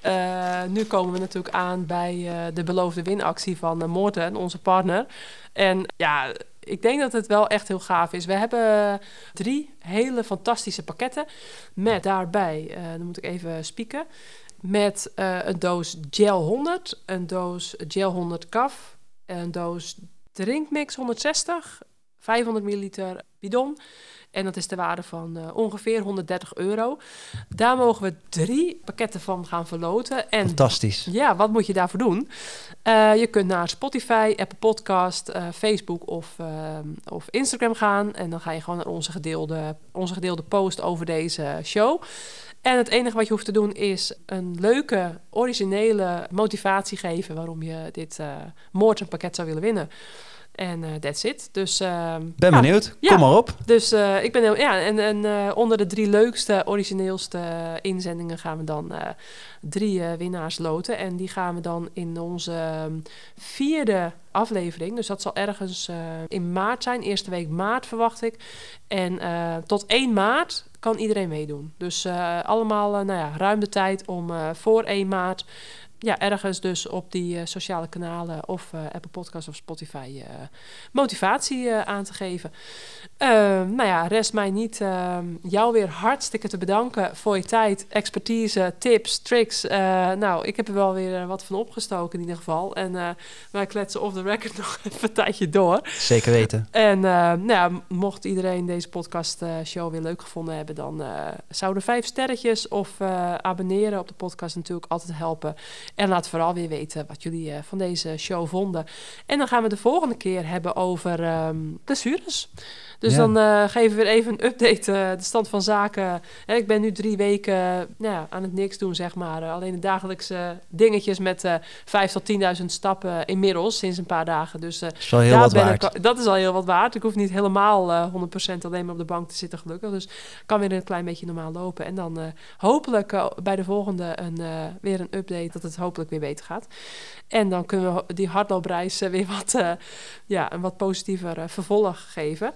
Eh, nu komen we natuurlijk aan bij de beloofde winactie van uh, Morten, onze partner. En ja, ik denk dat het wel echt heel gaaf is. We hebben drie hele fantastische pakketten met daarbij, dan moet ik even spieken, met een doos Gel 100, een doos Gel 100 kaf, een doos Drinkmix 160, 500 milliliter bidon. En dat is de waarde van eh, ongeveer 130 euro. Daar mogen we drie pakketten van gaan verloten. En Fantastisch. ja, wat moet je daarvoor doen? Eh, je kunt naar Spotify, Apple Podcast, eh, Facebook of, of Instagram gaan. En dan ga je gewoon naar onze gedeelde, onze gedeelde post over deze show. En het enige wat je hoeft te doen is een leuke, originele motivatie geven waarom je dit uh, moordpakket zou willen winnen. En uh, that's it. Dus, uh, ben ja, benieuwd. Ja. Kom maar op. Dus uh, ik ben heel, ja, en, en uh, onder de drie leukste, origineelste inzendingen gaan we dan drie winnaars loten. En die gaan we dan in onze um, vierde aflevering. Dus dat zal ergens in maart zijn, eerste week maart verwacht ik. En tot 1 maart kan iedereen meedoen. Dus allemaal nou ja, ruim de tijd om voor 1 maart ja, ergens dus op die uh, sociale kanalen of uh, Apple Podcasts of Spotify uh, motivatie aan te geven. Ehm, nou ja, rest mij niet ehm, jou weer hartstikke te bedanken voor je tijd, expertise, tips, tricks. Eh, nou, ik heb er wel weer wat van opgestoken in ieder geval. En eh, wij kletsen off the record nog even een tijdje door. Zeker weten. En nou ja, mocht iedereen deze podcast show weer leuk gevonden hebben, dan zouden vijf sterretjes of abonneren op de podcast natuurlijk altijd helpen. En laat vooral weer weten wat jullie uh, van deze show vonden. En dan gaan we de volgende keer hebben over um, blessures. Dus Ja. dan eh, geven we weer even een update, eh, de stand van zaken. Hè, ik ben nu drie weken eh, nou ja, aan het niks doen, zeg maar. Alleen de dagelijkse dingetjes met 5 tot 10.000 stappen inmiddels, sinds een paar dagen. Dus Dat is heel daar wat ben waard. ik, dat is al heel wat waard. Ik hoef niet helemaal eh 100% alleen maar op de bank te zitten, gelukkig. Dus ik kan weer een klein beetje normaal lopen. En dan hopelijk bij de volgende een, weer een update, dat het hopelijk weer beter gaat. En dan kunnen we die hardloopreis weer wat, ja, een wat positiever vervolg geven.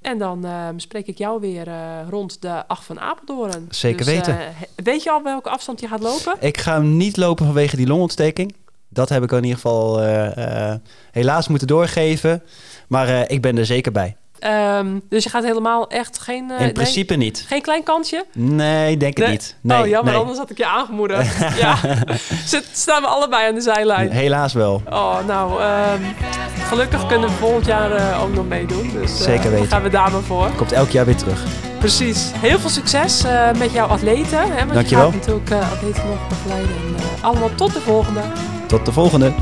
En dan eh, spreek ik jou weer eh, rond de 8 van Apeldoorn. Zeker Dus, weten. eh, weet je al welke afstand je gaat lopen? Ik ga hem niet lopen vanwege die longontsteking. Dat heb ik in ieder geval eh, helaas moeten doorgeven. Maar ik ben er zeker bij. Ehm, dus je gaat helemaal echt geen... eh, in nee, principe niet. geen klein kansje? Nee, denk het Nee? niet. Nee, oh, jammer, nee. anders had ik je aangemoedigd. ja, Zit, staan we allebei aan de zijlijn. Helaas wel. Oh, nou, ehm, gelukkig kunnen we volgend jaar eh, ook nog meedoen. Dus eh, Zeker weten. dan gaan we daar maar voor. Komt elk jaar weer terug. Precies. Heel veel succes met jouw atleten. Hè, want Dankjewel. je gaat natuurlijk atleten nog begeleiden. En, allemaal tot de volgende. Tot de volgende.